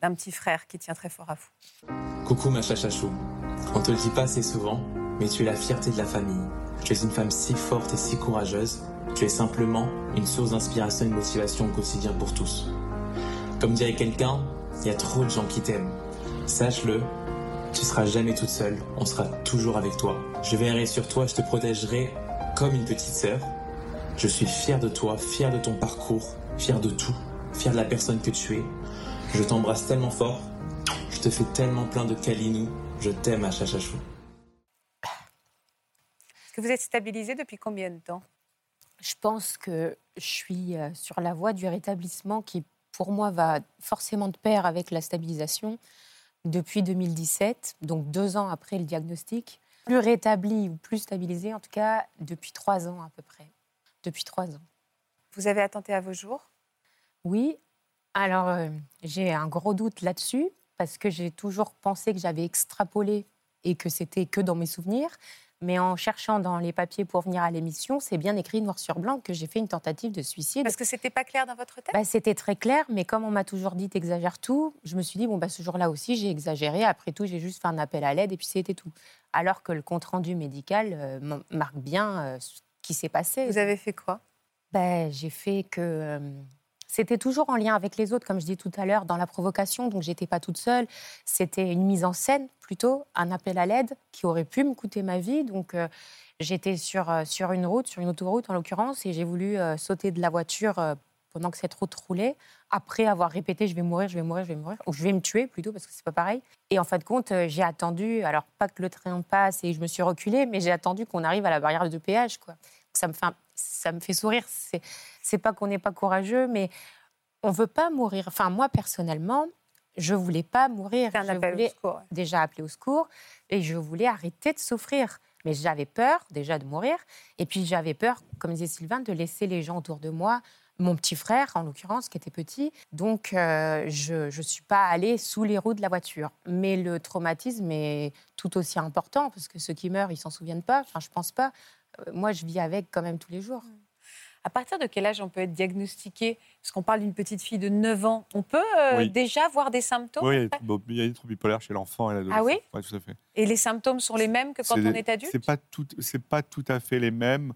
d'un petit frère qui tient très fort à vous. Coucou ma chachachou. On te le dit pas assez souvent, mais tu es la fierté de la famille. Tu es une femme si forte et si courageuse. Tu es simplement une source d'inspiration et de motivation au quotidien pour tous. Comme dirait quelqu'un, il y a trop de gens qui t'aiment. Sache-le, tu seras jamais toute seule, on sera toujours avec toi. Je veillerai sur toi, je te protégerai comme une petite sœur. Je suis fier de toi, fier de ton parcours, fier de tout, fier de la personne que tu es. Je t'embrasse tellement fort. Je te fais tellement plein de câlinous. Je t'aime à Chachachou. Est-ce que vous êtes stabilisé depuis combien de temps? Je pense que je suis euh, sur la voie du rétablissement qui, pour moi, va forcément de pair avec la stabilisation depuis 2017, donc deux ans après le diagnostic. Plus rétabli ou plus stabilisé, en tout cas, depuis trois ans à peu près. Depuis trois ans. Vous avez attenté à vos jours? Oui, alors, euh, j'ai un gros doute là-dessus, parce que j'ai toujours pensé que j'avais extrapolé et que c'était que dans mes souvenirs. Mais en cherchant dans les papiers pour venir à l'émission, c'est bien écrit noir sur blanc que j'ai fait une tentative de suicide. Parce que c'était pas clair dans votre tête bah, C'était très clair, mais comme on m'a toujours dit t'exagères tout, je me suis dit, bon, bah, ce jour-là aussi, j'ai exagéré. Après tout, j'ai juste fait un appel à l'aide et puis c'était tout. Alors que le compte-rendu médical euh, marque bien euh, ce qui s'est passé. Vous avez fait quoi? Bah, J'ai fait que c'était toujours en lien avec les autres, comme je dis tout à l'heure, dans la provocation. Donc, j'étais pas toute seule. C'était une mise en scène, plutôt, un appel à l'aide qui aurait pu me coûter ma vie. Donc, euh, j'étais sur, euh, sur une route, sur une autoroute en l'occurrence, et j'ai voulu euh, sauter de la voiture pendant que cette route roulait, après avoir répété je vais mourir, je vais mourir, je vais mourir, ou je vais me tuer plutôt, parce que c'est pas pareil. Et en fin de compte, j'ai attendu, alors pas que le train passe et je me suis reculée, mais j'ai attendu qu'on arrive à la barrière de péage. Ça me fait, ça me fait sourire. C'est pas qu'on n'est pas courageux, mais on veut pas mourir. Enfin, moi, personnellement, je voulais pas mourir. je voulais déjà appeler au secours et je voulais arrêter de souffrir. Mais j'avais peur déjà de mourir. Et puis j'avais peur, comme disait Sylvain, de laisser les gens autour de moi mon petit frère, en l'occurrence, qui était petit. Donc, euh, je ne suis pas allée sous les roues de la voiture. Mais le traumatisme est tout aussi important, parce que ceux qui meurent, ils s'en souviennent pas. Enfin, je pense pas. Euh, moi, je vis avec quand même tous les jours. À partir de quel âge on peut être diagnostiqué? Parce qu'on parle d'une petite fille de 9 ans. On peut euh, Oui. déjà voir des symptômes Oui, bon, il y a des troubles bipolaires chez l'enfant et l'adolescent. Ah oui? Tout à fait. Et les symptômes sont les mêmes que quand on est adulte? C'est pas tout, c'est pas tout à fait les mêmes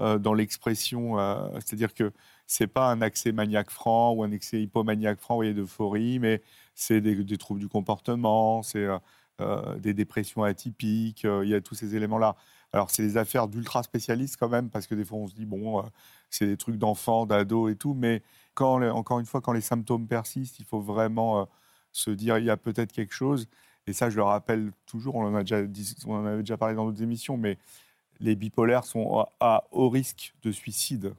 euh, dans l'expression. euh, C'est-à-dire que c'est pas un accès maniaque franc ou un accès hypomaniaque franc, vous voyez, d'euphorie, mais c'est des, des troubles du comportement, c'est des dépressions atypiques. il y a tous ces éléments-là. Alors c'est des affaires d'ultra spécialistes quand même, parce que des fois on se dit bon, euh, c'est des trucs d'enfants, d'ados et tout, mais quand, encore une fois, quand les symptômes persistent, il faut vraiment euh, se dire il y a peut-être quelque chose. Et ça, je le rappelle toujours, on en a déjà, on en avait déjà parlé dans d'autres émissions, mais les bipolaires sont à, haut risque de suicide.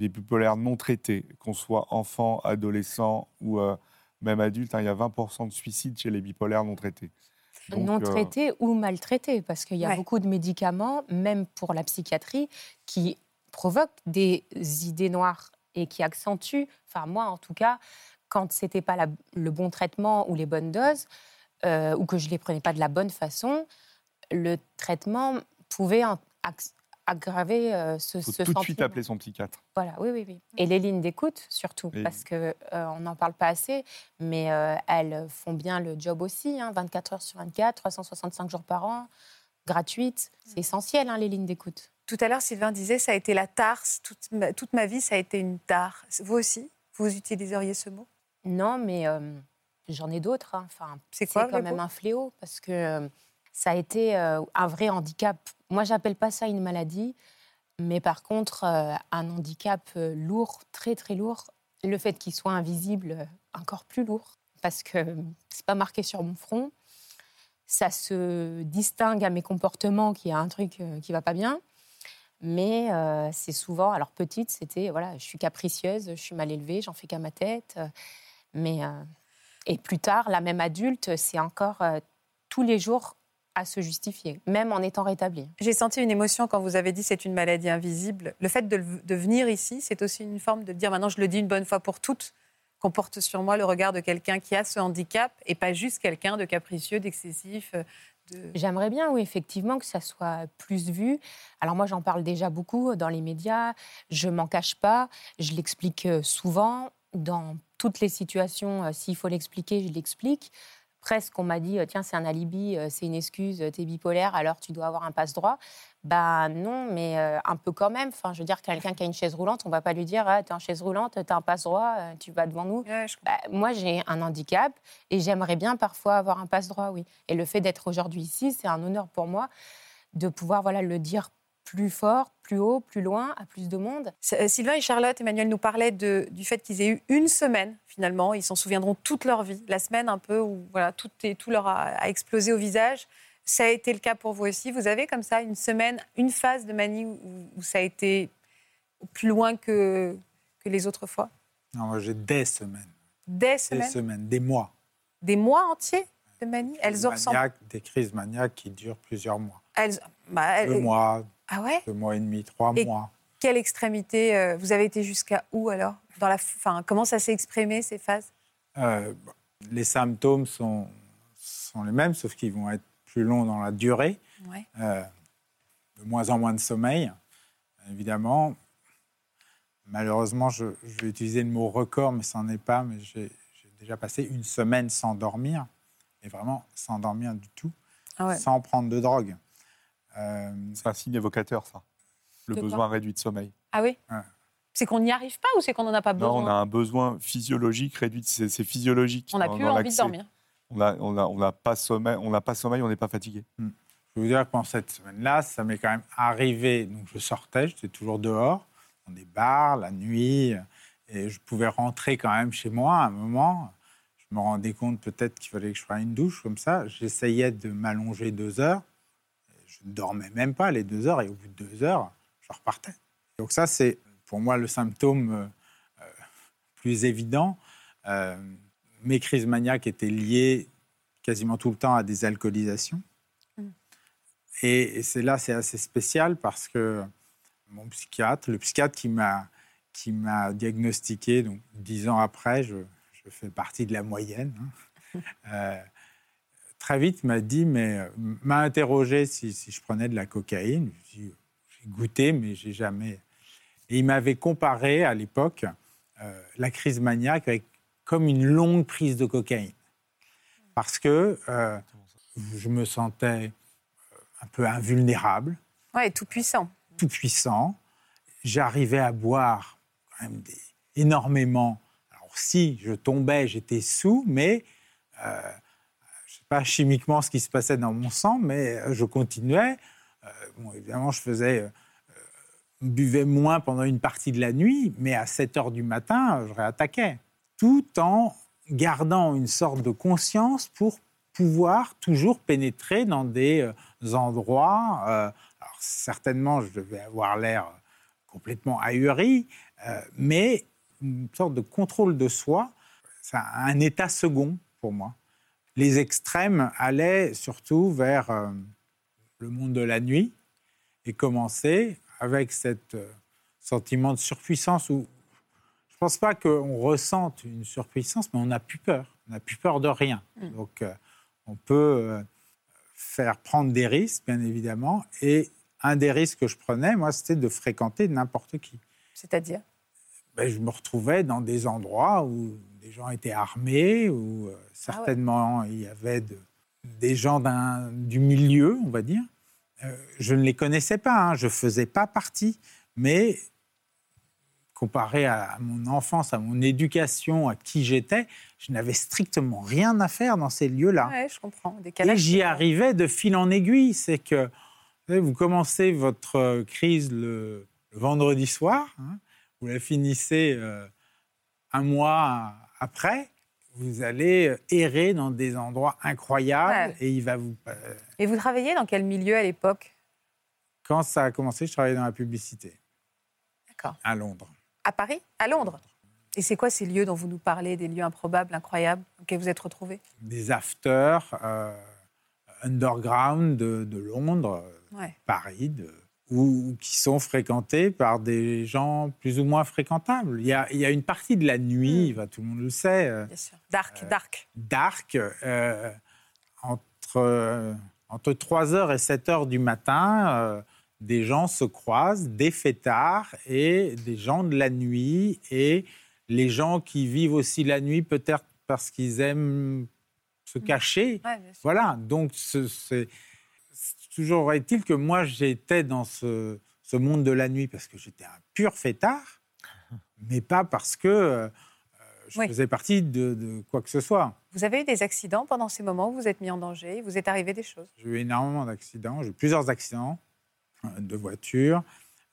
Les bipolaires non traités, qu'on soit enfant, adolescent ou euh, même adulte, hein, il y a 20% de suicides chez les bipolaires non traités. Donc, non euh, traités ou maltraités, parce qu'il y a Ouais. beaucoup de médicaments, même pour la psychiatrie, qui provoquent des idées noires et qui accentuent, enfin moi en tout cas, quand c'était pas la- le bon traitement ou les bonnes doses, euh, ou que je les prenais pas de la bonne façon, le traitement pouvait aggraver euh, ce, faut ce tout de suite sentiment. appeler son psychiatre. Voilà, oui, oui, oui. Et les lignes d'écoute, surtout, Les parce que euh, on n'en parle pas assez, mais euh, elles font bien le job aussi, hein, 24 heures sur 24, 365 jours par an, gratuites. C'est essentiel, hein, les lignes d'écoute. Tout à l'heure, Sylvain disait ça a été la tarse. Toute ma, toute ma vie, ça a été une tare. Vous aussi Vous utiliseriez ce mot? Non, mais euh, j'en ai d'autres. hein. Enfin, C'est quoi, quand même un fléau, parce que euh, ça a été euh, un vrai handicap. Moi, j'appelle pas ça une maladie, mais par contre, euh, un handicap euh, lourd, très très lourd. Le fait qu'il soit invisible, euh, encore plus lourd, parce que c'est pas marqué sur mon front. Ça se distingue à mes comportements qu'il y a un truc qui va pas bien. Mais c'est souvent, alors petite, c'était, voilà, je suis capricieuse, je suis mal élevée, j'en fais qu'à ma tête. mais, et plus tard, la même adulte, c'est encore tous les jours à se justifier, même en étant rétablie. J'ai senti une émotion quand vous avez dit c'est une maladie invisible. Le fait de, venir ici, c'est aussi une forme de dire maintenant je le dis une bonne fois pour toutes, qu'on porte sur moi le regard de quelqu'un qui a ce handicap et pas juste quelqu'un de capricieux, d'excessif. euh, De... J'aimerais bien, oui, effectivement, que ça soit plus vu. Alors moi, j'en parle déjà beaucoup dans les médias. Je m'en cache pas. Je l'explique euh, souvent dans toutes les situations. euh, S'il faut l'expliquer, je l'explique. Presque, on m'a dit, euh, tiens, c'est un alibi, euh, c'est une excuse, tu es bipolaire, alors tu dois avoir un passe-droit. Bah non, mais euh, un peu quand même. Enfin, je veux dire, quelqu'un qui a une chaise roulante, on va pas lui dire, ah, tu es en chaise roulante, tu as un passe-droit, euh, tu vas devant nous. Ouais. Bah, moi, j'ai un handicap et j'aimerais bien parfois avoir un passe-droit, oui. Et le fait d'être aujourd'hui ici, c'est un honneur pour moi de pouvoir voilà, le dire plus fort, plus haut, plus loin, à plus de monde. Euh, Sylvain et Charlotte, Emmanuel nous parlaient de- du fait qu'ils aient eu une semaine, finalement. Ils s'en souviendront toute leur vie. La semaine un peu où voilà, tout, est- tout leur a, a explosé au visage. Ça a été le cas pour vous aussi. Vous avez comme ça une semaine, une phase de manie où, où ça a été plus loin que, que les autres fois? Non, moi, j'ai des semaines, Des des semaines? semaines, des mois. Des mois entiers de manie? Elles Des ressemblent. maniaques, Des crises maniaques qui durent plusieurs mois. Elles, bah, elles- Deux mois, Ah ouais deux mois et demi, trois Et- mois. Quelle extrémité euh, Vous avez été jusqu'à où alors? Dans la, fin, Comment ça s'est exprimé ces phases? Euh, les symptômes sont, sont les mêmes, sauf qu'ils vont être plus longs dans la durée. Ouais. Euh, de moins en moins de sommeil, évidemment. Malheureusement, je, je vais utiliser le mot record, mais ça n'en est pas. Mais j'ai j'ai déjà passé une semaine sans dormir, et vraiment sans dormir du tout, Ah ouais. sans prendre de drogue. Euh, C'est un signe évocateur, ça. Le De besoin réduit de sommeil. Ah oui Ouais. C'est qu'on n'y arrive pas ou c'est qu'on n'en a pas besoin Non, on a un besoin physiologique réduit. C'est physiologique. On n'a plus envie de dormir. On a, on a, on n'a pas sommeil. On n'a pas sommeil. On n'est pas fatigué. Je vais vous dire que pendant cette semaine-là, ça m'est quand même arrivé. Donc, je sortais, j'étais toujours dehors, dans des bars, la nuit, et je pouvais rentrer quand même chez moi à un moment. Je me rendais compte peut-être qu'il fallait que je fasse une douche comme ça. J'essayais de m'allonger deux heures. Je ne dormais même pas les deux heures, et au bout de deux heures, je repartais. Donc, ça, c'est pour moi le symptôme euh, euh, plus évident. Euh, mes crises maniaques étaient liées quasiment tout le temps à des alcoolisations. Et, et c'est là, c'est assez spécial parce que mon psychiatre, le psychiatre qui m'a qui m'a diagnostiqué, donc dix ans après, je, je, fais partie de la moyenne. Hein. euh, très vite m'a dit, mais euh, m'a interrogé si, si, je prenais de la cocaïne. J'ai goûté, mais j'ai jamais. Et il m'avait comparé à l'époque euh, la crise maniaque avec comme une longue prise de cocaïne, parce que euh, je me sentais un peu invulnérable. Ouais, tout puissant. Tout puissant. J'arrivais à boire quand même des, énormément. Alors si je tombais, j'étais sous, mais euh, pas chimiquement ce qui se passait dans mon sang, mais euh, je continuais. Euh, évidemment, je faisais, euh, buvais moins pendant une partie de la nuit, mais à 7 heures du matin, je réattaquais, tout en gardant une sorte de conscience pour pouvoir toujours pénétrer dans des endroits. Certainement, je devais avoir l'air complètement ahuri, mais une sorte de contrôle de soi, un état second pour moi. Les extrêmes allaient surtout vers euh, le monde de la nuit et commençaient avec cet euh, sentiment de surpuissance où je ne pense pas qu'on ressente une surpuissance, mais on n'a plus peur. On n'a plus peur de rien. Mm. Donc, euh, on peut faire prendre des risques, bien évidemment. Et un des risques que je prenais, moi, c'était de fréquenter n'importe qui. C'est-à-dire? Ben, Je me retrouvais dans des endroits où des gens étaient armés, où euh, certainement il y avait de- des gens du milieu, on va dire. Euh, je ne les connaissais pas, hein, je ne faisais pas partie, mais comparé à mon enfance, à mon éducation, à qui j'étais, je n'avais strictement rien à faire dans ces lieux-là. Ouais, je comprends. Et j'y arrivais de fil en aiguille. C'est que vous, savez, vous commencez votre euh, crise le, le vendredi soir, hein, vous la finissez euh, un mois après, vous allez euh, errer dans des endroits incroyables Ouais. et il va vous. euh, Et vous travailliez dans quel milieu à l'époque? Quand ça a commencé, je travaillais dans la publicité D'accord. à Londres. À Paris? À Londres Et c'est quoi ces lieux dont vous nous parlez, des lieux improbables, incroyables, auxquels vous êtes retrouvés? Des afters euh, underground de, de Londres, Ouais. Paris, de- ou, ou qui sont fréquentés par des gens plus ou moins fréquentables. Il y a, il y a une partie de la nuit, bah, tout le monde le sait, euh, Bien sûr. Dark, dark. dark, euh, entre, euh, entre 3h et 7h du matin, euh, des gens se croisent, des fêtards et des gens de la nuit, et les gens qui vivent aussi la nuit, peut-être parce qu'ils aiment se cacher. Ouais, bien sûr. Voilà, donc ce- c'est c'est toujours est-il que moi j'étais dans ce, ce monde de la nuit parce que j'étais un pur fêtard, mais pas parce que euh, je Oui. faisais partie de, de quoi que ce soit. Vous avez eu des accidents pendant ces moments où vous êtes mis en danger vous est arrivé des choses? J'ai eu énormément d'accidents, j'ai eu plusieurs accidents euh, de voiture.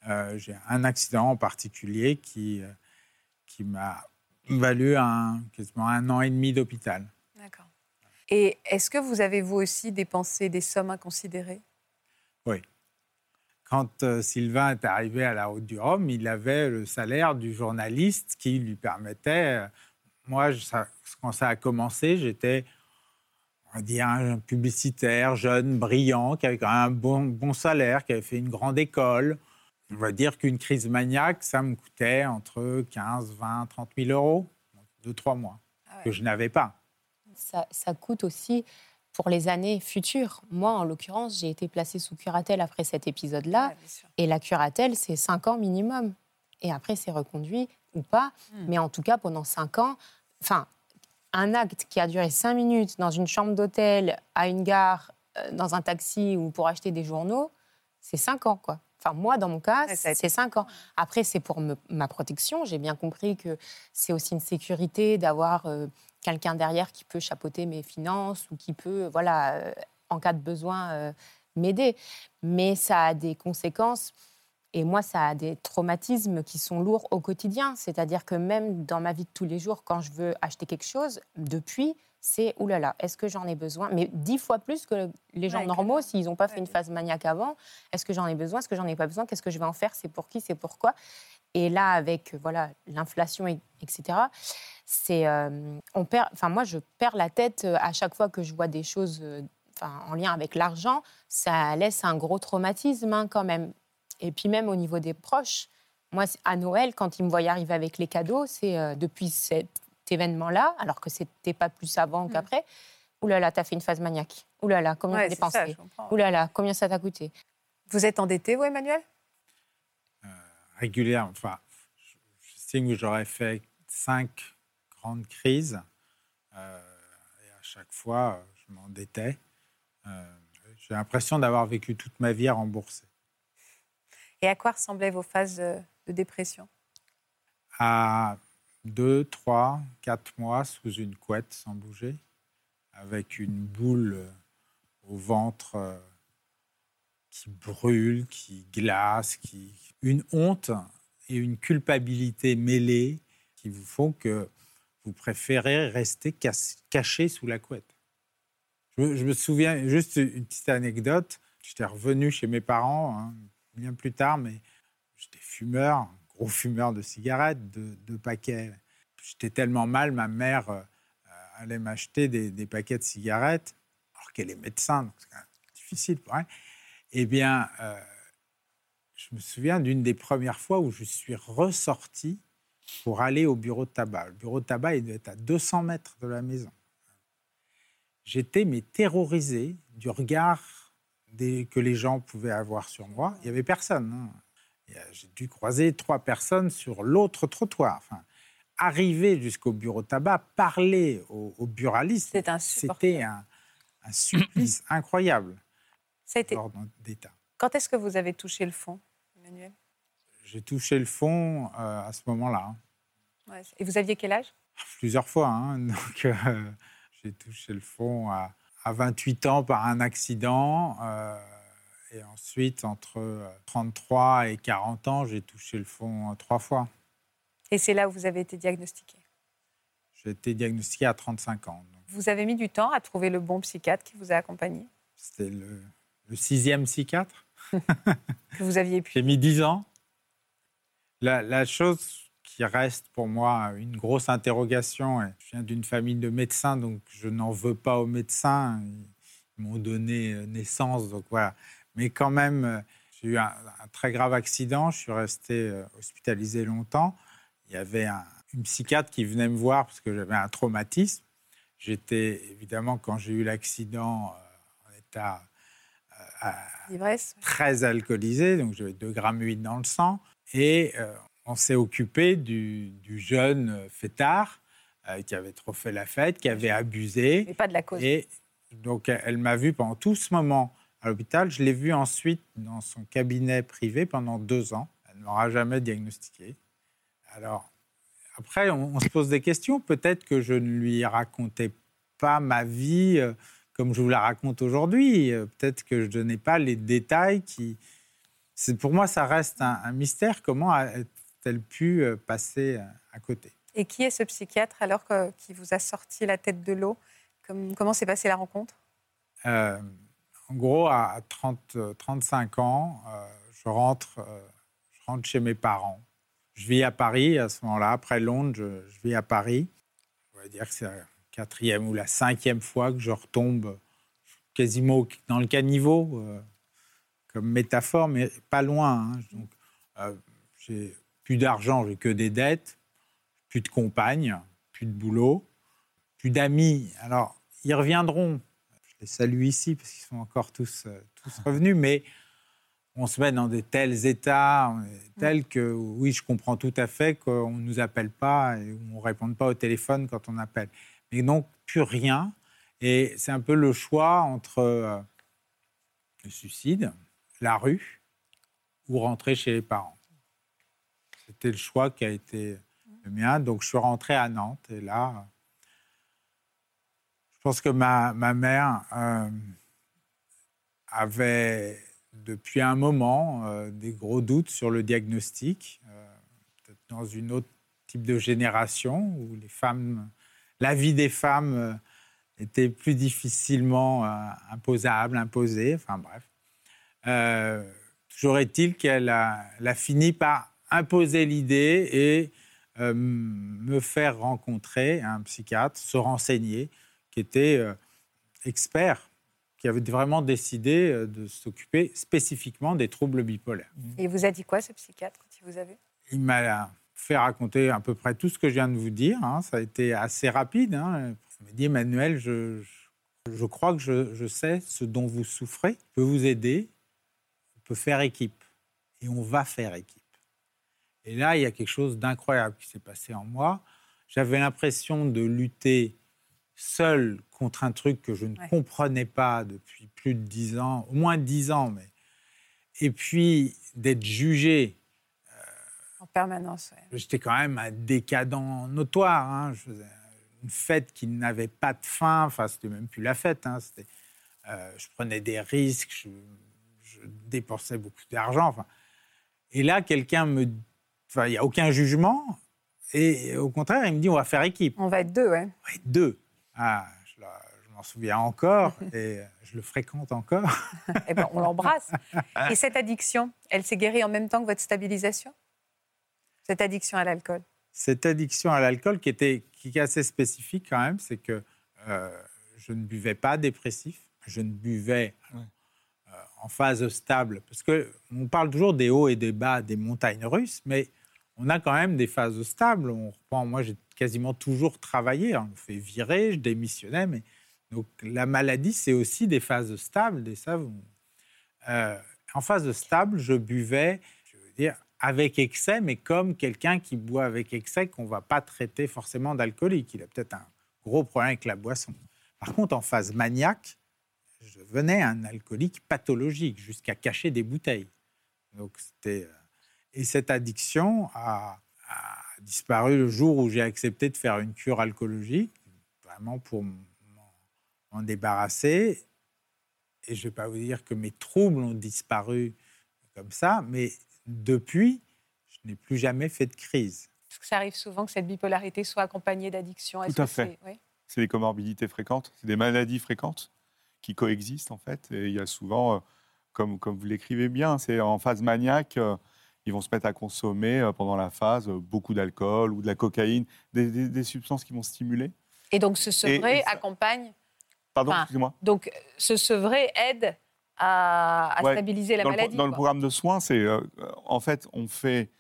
Euh, j'ai un accident en particulier qui, euh, qui m'a valu un, quasiment un an et demi d'hôpital. D'accord. Et est-ce que vous avez vous aussi dépensé des sommes inconsidérées? Oui. Quand euh, Sylvain est arrivé à la Haute-du-Rhum, il avait le salaire du journaliste qui lui permettait. euh, moi, je- ça- quand ça a commencé, j'étais, on va dire, un publicitaire jeune, brillant, qui avait quand même un bon, bon salaire, qui avait fait une grande école. On va dire qu'une crise maniaque, ça me coûtait entre 15, 20, 30 000 euros, deux, trois mois, Ah ouais. que je n'avais pas. ça, ça coûte aussi pour les années futures. Moi, en l'occurrence, j'ai été placée sous curatelle après cet épisode-là. Ouais. Et la curatelle, c'est 5 ans minimum. Et après, c'est reconduit ou pas. Hmm. Mais en tout cas, pendant 5 ans, enfin, un acte qui a duré 5 minutes dans une chambre d'hôtel, à une gare, euh, dans un taxi ou pour acheter des journaux, c'est 5 ans, quoi. Enfin, moi, dans mon cas, Ouais, a été- c'est 5 ans. Après, c'est pour me- ma protection. J'ai bien compris que c'est aussi une sécurité d'avoir euh, quelqu'un derrière qui peut chapeauter mes finances ou qui peut, voilà, euh, en cas de besoin, euh, m'aider. Mais ça a des conséquences. Et moi, ça a des traumatismes qui sont lourds au quotidien. C'est-à-dire que même dans ma vie de tous les jours, quand je veux acheter quelque chose, depuis, c'est oulala, est-ce que j'en ai besoin? Mais dix fois plus que les gens Ouais, normaux, s'ils n'ont pas fait Ouais, une phase maniaque avant. Est-ce que j'en ai besoin? Est-ce que j'en ai pas besoin? Qu'est-ce que je vais en faire? C'est pour qui? C'est pourquoi Et là, avec euh, voilà l'inflation, et- etc., c'est euh, on perd. Enfin, moi, je perds la tête à chaque fois que je vois des choses. euh, en lien avec l'argent, ça laisse un gros traumatisme hein, quand même. Et puis même au niveau des proches, Moi, à Noël, quand il me voyait arriver avec les cadeaux, c'est euh, depuis cet événement-là, alors que c'était pas plus avant mm. qu'après. Ouh là là, t'as fait une phase maniaque. Ouh là là, combien t'as dépensé Ouh là là, combien ça t'a coûté Vous êtes endetté, vous, Emmanuel? Euh, Régulièrement. Enfin, j'estime que j'aurais fait cinq grandes crises. Euh, et à chaque fois, je m'endettais. Euh, j'ai l'impression d'avoir vécu toute ma vie à rembourser. Et à quoi ressemblaient vos phases de dépression? À deux, trois, quatre mois sous une couette sans bouger, avec une boule au ventre euh, qui brûle, qui glace, qui... une honte et une culpabilité mêlée qui vous font que vous préférez rester caché sous la couette? Je me, souviens, juste une petite anecdote, j'étais revenu chez mes parents hein, bien plus tard, mais j'étais fumeur, gros fumeur de cigarettes, de, paquets. J'étais tellement mal, ma mère euh, allait m'acheter des, paquets de cigarettes, alors qu'elle est médecin, donc c'est difficile pour elle. Eh bien, euh, je me souviens d'une des premières fois où je suis ressorti pour aller au bureau de tabac. Le bureau de tabac, il devait être à 200 mètres de la maison. J'étais mais terrorisé du regard que les gens pouvaient avoir sur moi. Il n'y avait personne. Hein. Euh, j'ai dû croiser trois personnes sur l'autre trottoir. Enfin, arriver jusqu'au bureau de tabac, parler aux, aux buralistes, c'était un, un, supplice incroyable. Ça a été... Quand est-ce que vous avez touché le fond, Emmanuel? J'ai touché le fond euh, à ce moment-là. Et vous aviez quel âge? Plusieurs fois. Hein. Donc, euh, j'ai touché le fond à, à, 28 ans par un accident. Euh, et ensuite, entre 33 et 40 ans, j'ai touché le fond trois fois. Et c'est là où vous avez été diagnostiqué? J'ai été diagnostiqué à 35 ans. Vous avez mis du temps à trouver le bon psychiatre qui vous a accompagné? C'était le, sixième psychiatre. que vous aviez pu. J'ai mis 10 ans. La, chose qui reste pour moi une grosse interrogation, et je viens d'une famille de médecins, donc je n'en veux pas aux médecins. Ils m'ont donné euh, naissance, donc voilà. Mais quand même, euh, j'ai eu un, très grave accident. Je suis resté euh, hospitalisé longtemps il y avait une psychiatre qui venait me voir parce que j'avais un traumatisme. J'étais évidemment, quand j'ai eu l'accident, en état euh, très alcoolisé, donc j'avais 2 grammes 8 dans le sang. Et euh, on s'est occupé du, jeune fêtard qui avait trop fait la fête, qui avait abusé. Mais pas de la cause. Et donc elle m'a vu pendant tout ce moment à l'hôpital. Je l'ai vu ensuite dans son cabinet privé pendant deux ans. Elle ne m'aura jamais diagnostiqué. Alors, après, on, se pose des questions. Peut-être que je ne lui racontais pas ma vie euh, comme je vous la raconte aujourd'hui. Euh, peut-être que je ne donnais pas les détails qui. Pour moi, ça reste un, mystère. Comment a-t-elle pu euh, passer à côté? Et qui est ce psychiatre alors qui vous a sorti la tête de l'eau? Comment s'est passée la rencontre? En gros, à 30, 35 ans, je, rentre, je rentre chez mes parents je vis à Paris à ce moment-là. Après Londres, je, vis à Paris. On va dire que c'est la quatrième ou la cinquième fois que je retombe quasiment dans le caniveau, euh, comme métaphore, mais pas loin. Hein. Donc, euh, j'ai plus d'argent, j'ai que des dettes, plus de compagne, plus de boulot, plus d'amis. Alors, ils reviendront. Je les salue ici parce qu'ils sont encore tous, euh, tous revenus, mais on se met dans des tels états, tels que, oui, je comprends tout à fait qu'on ne nous appelle pas et on ne réponde pas au téléphone quand on appelle. Mais donc, plus rien. Et c'est un peu le choix entre euh, le suicide, la rue ou rentrer chez les parents. C'était le choix qui a été le mien. Donc, je suis rentré à Nantes et là, je pense que ma, mère euh, avait depuis un moment euh, des gros doutes sur le diagnostic, euh, peut-être dans une autre type de génération où les femmes, la vie des femmes était plus difficilement imposable, imposée, enfin bref. Toujours est-il qu'elle a, a, fini par imposer l'idée et me faire rencontrer un psychiatre, se renseigner, qui était expert qui avait vraiment décidé euh, de s'occuper spécifiquement des troubles bipolaires. Et vous a dit quoi, ce psychiatre, quand il vous avait il m'a fait raconter à peu près tout ce que je viens de vous dire. hein. Ça a été assez rapide. Hein. Il m'a dit, Emmanuel, je, je, je crois que je, je sais ce dont vous souffrez. Je peux vous aider. Peut faire équipe. Et on va faire équipe. Et là, il y a quelque chose d'incroyable qui s'est passé en moi. J'avais l'impression de lutter seul contre un truc que je ne Ouais. comprenais pas depuis plus de dix ans, au moins dix ans, mais et puis d'être jugé. En permanence. ouais. J'étais quand même un décadent notoire. hein. Je faisais une fête qui n'avait pas de fin. Enfin, c'était même plus la fête. hein. Euh, je prenais des risques. Je, je dépensais beaucoup d'argent. Enfin, et là, quelqu'un me, enfin, il n'y a aucun jugement. Et au contraire, il me dit, on va faire équipe. On va être deux, ouais. Ouais, deux. Ah, je, m'en souviens encore et je le fréquente encore. Eh ben, on l'embrasse. Et cette addiction, elle s'est guérie en même temps que votre stabilisation? Cette addiction à l'alcool? Cette addiction à l'alcool qui, était, qui est assez spécifique quand même, c'est que euh, je ne buvais pas dépressif, je ne buvais en phase stable. Parce qu'on parle toujours des hauts et des bas des montagnes russes, mais on a quand même des phases stables. On reprend, moi, j'ai quasiment toujours travaillé. hein. On me fait virer, je démissionnais. Mais... Donc la maladie, c'est aussi des phases stables. Des ça, Euh, en phase stable, je buvais, je veux dire, avec excès, mais comme quelqu'un qui boit avec excès qu'on ne va pas traiter forcément d'alcoolique. Il a peut-être un gros problème avec la boisson. Par contre, en phase maniaque, je devenais un alcoolique pathologique jusqu'à cacher des bouteilles. Donc c'était euh, et cette addiction a, a disparu le jour où j'ai accepté de faire une cure alcoologique, vraiment pour m'en débarrasser. Et je ne vais pas vous dire que mes troubles ont disparu comme ça, mais depuis, je n'ai plus jamais fait de crise. Parce que ça arrive souvent que cette bipolarité soit accompagnée d'addiction. Tout à fait. c'est- oui C'est des comorbidités fréquentes, c'est des maladies fréquentes? Qui coexistent en fait. Et il y a souvent, euh, comme, comme vous l'écrivez bien, c'est en phase maniaque, euh, ils vont se mettre à consommer euh, pendant la phase beaucoup d'alcool ou de la cocaïne, des, des- des substances qui vont stimuler. Et donc ce sevrer et ça- accompagne. Pardon, Enfin, excusez-moi. Donc ce sevrer aide à, à Ouais, stabiliser la dans le, pro- maladie. dans le programme de soins, c'est euh, en fait, on fait.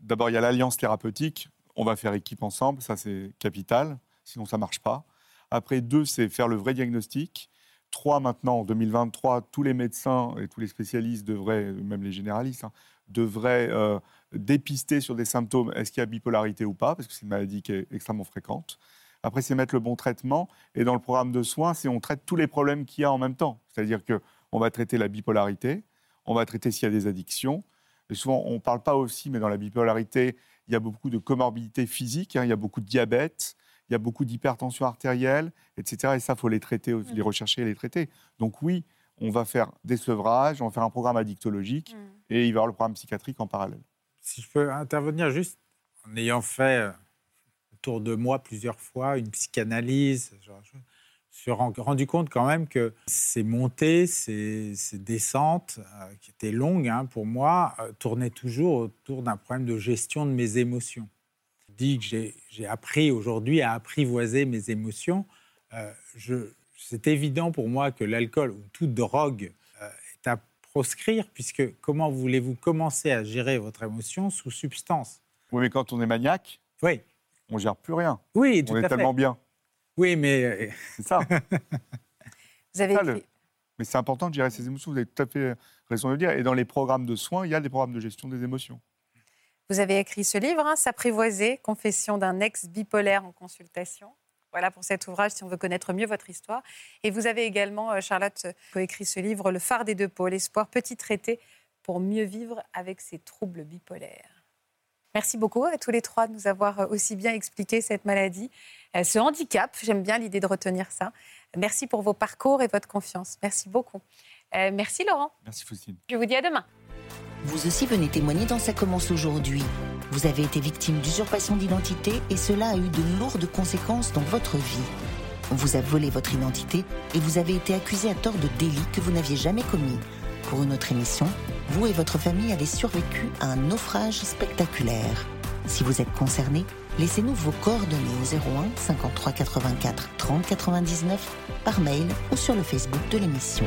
D'abord, il y a l'alliance thérapeutique. On va faire équipe ensemble, ça c'est capital. Sinon, ça marche pas. Après, deux, c'est faire le vrai diagnostic. Trois, maintenant, en 2023, tous les médecins et tous les spécialistes devraient, même les généralistes, hein, devraient euh, dépister sur des symptômes. Est-ce qu'il y a bipolarité ou pas? Parce que c'est une maladie qui est extrêmement fréquente. Après, c'est mettre le bon traitement. Et dans le programme de soins, c'est on traite tous les problèmes qu'il y a en même temps. C'est-à-dire que on va traiter la bipolarité, on va traiter s'il y a des addictions. Souvent, on ne parle pas aussi, mais dans la bipolarité, il y a beaucoup de comorbidités physiques, hein, il y a beaucoup de diabète, il y a beaucoup d'hypertension artérielle, etc. Et ça, il faut les traiter, les rechercher et les traiter. Donc oui, on va faire des sevrages, on va faire un programme addictologique, Mm. et il va y avoir le programme psychiatrique en parallèle. Si je peux intervenir juste en ayant fait euh, autour de moi plusieurs fois une psychanalyse, genre je me suis ren- rendu compte quand même que ces montées, ces, ces descentes, euh, qui étaient longues hein, pour moi, euh, tournaient toujours autour d'un problème de gestion de mes émotions. Je dis que j'ai- appris aujourd'hui à apprivoiser mes émotions. Euh, C'est évident pour moi que l'alcool ou toute drogue euh, est à proscrire, puisque comment voulez-vous commencer à gérer votre émotion sous substance? Oui, mais quand on est maniaque, Oui, on gère plus rien. oui, tout on est tellement bien. Oui, mais euh, C'est ça. Vous avez ça, le- écrit- Mais c'est important de gérer ses émotions, vous avez tout à fait raison de le dire. Et dans les programmes de soins, il y a des programmes de gestion des émotions. Vous avez écrit ce livre, hein, S'apprivoiser, confession d'un ex bipolaire en consultation. Voilà pour cet ouvrage, si on veut connaître mieux votre histoire. Et vous avez également, euh, Charlotte, coécrit ce livre, Le phare des deux pôles, espoir, petit traité pour mieux vivre avec ces troubles bipolaires. Merci beaucoup à tous les trois de nous avoir euh, aussi bien expliqué cette maladie, euh, ce handicap. J'aime bien l'idée de retenir ça. Merci pour vos parcours et votre confiance. Merci beaucoup. Euh, merci Laurent. Merci Faustine. Je vous dis à demain. Vous aussi venez témoigner dans Ça commence aujourd'hui. Vous avez été victime d'usurpation d'identité et cela a eu de lourdes conséquences dans votre vie. On vous a volé votre identité et vous avez été accusé à tort de délits que vous n'aviez jamais commis. Pour une autre émission, vous et votre famille avez survécu à un naufrage spectaculaire. Si vous êtes concerné, laissez-nous vos coordonnées au 01 53 84 30 99 par mail ou sur le Facebook de l'émission.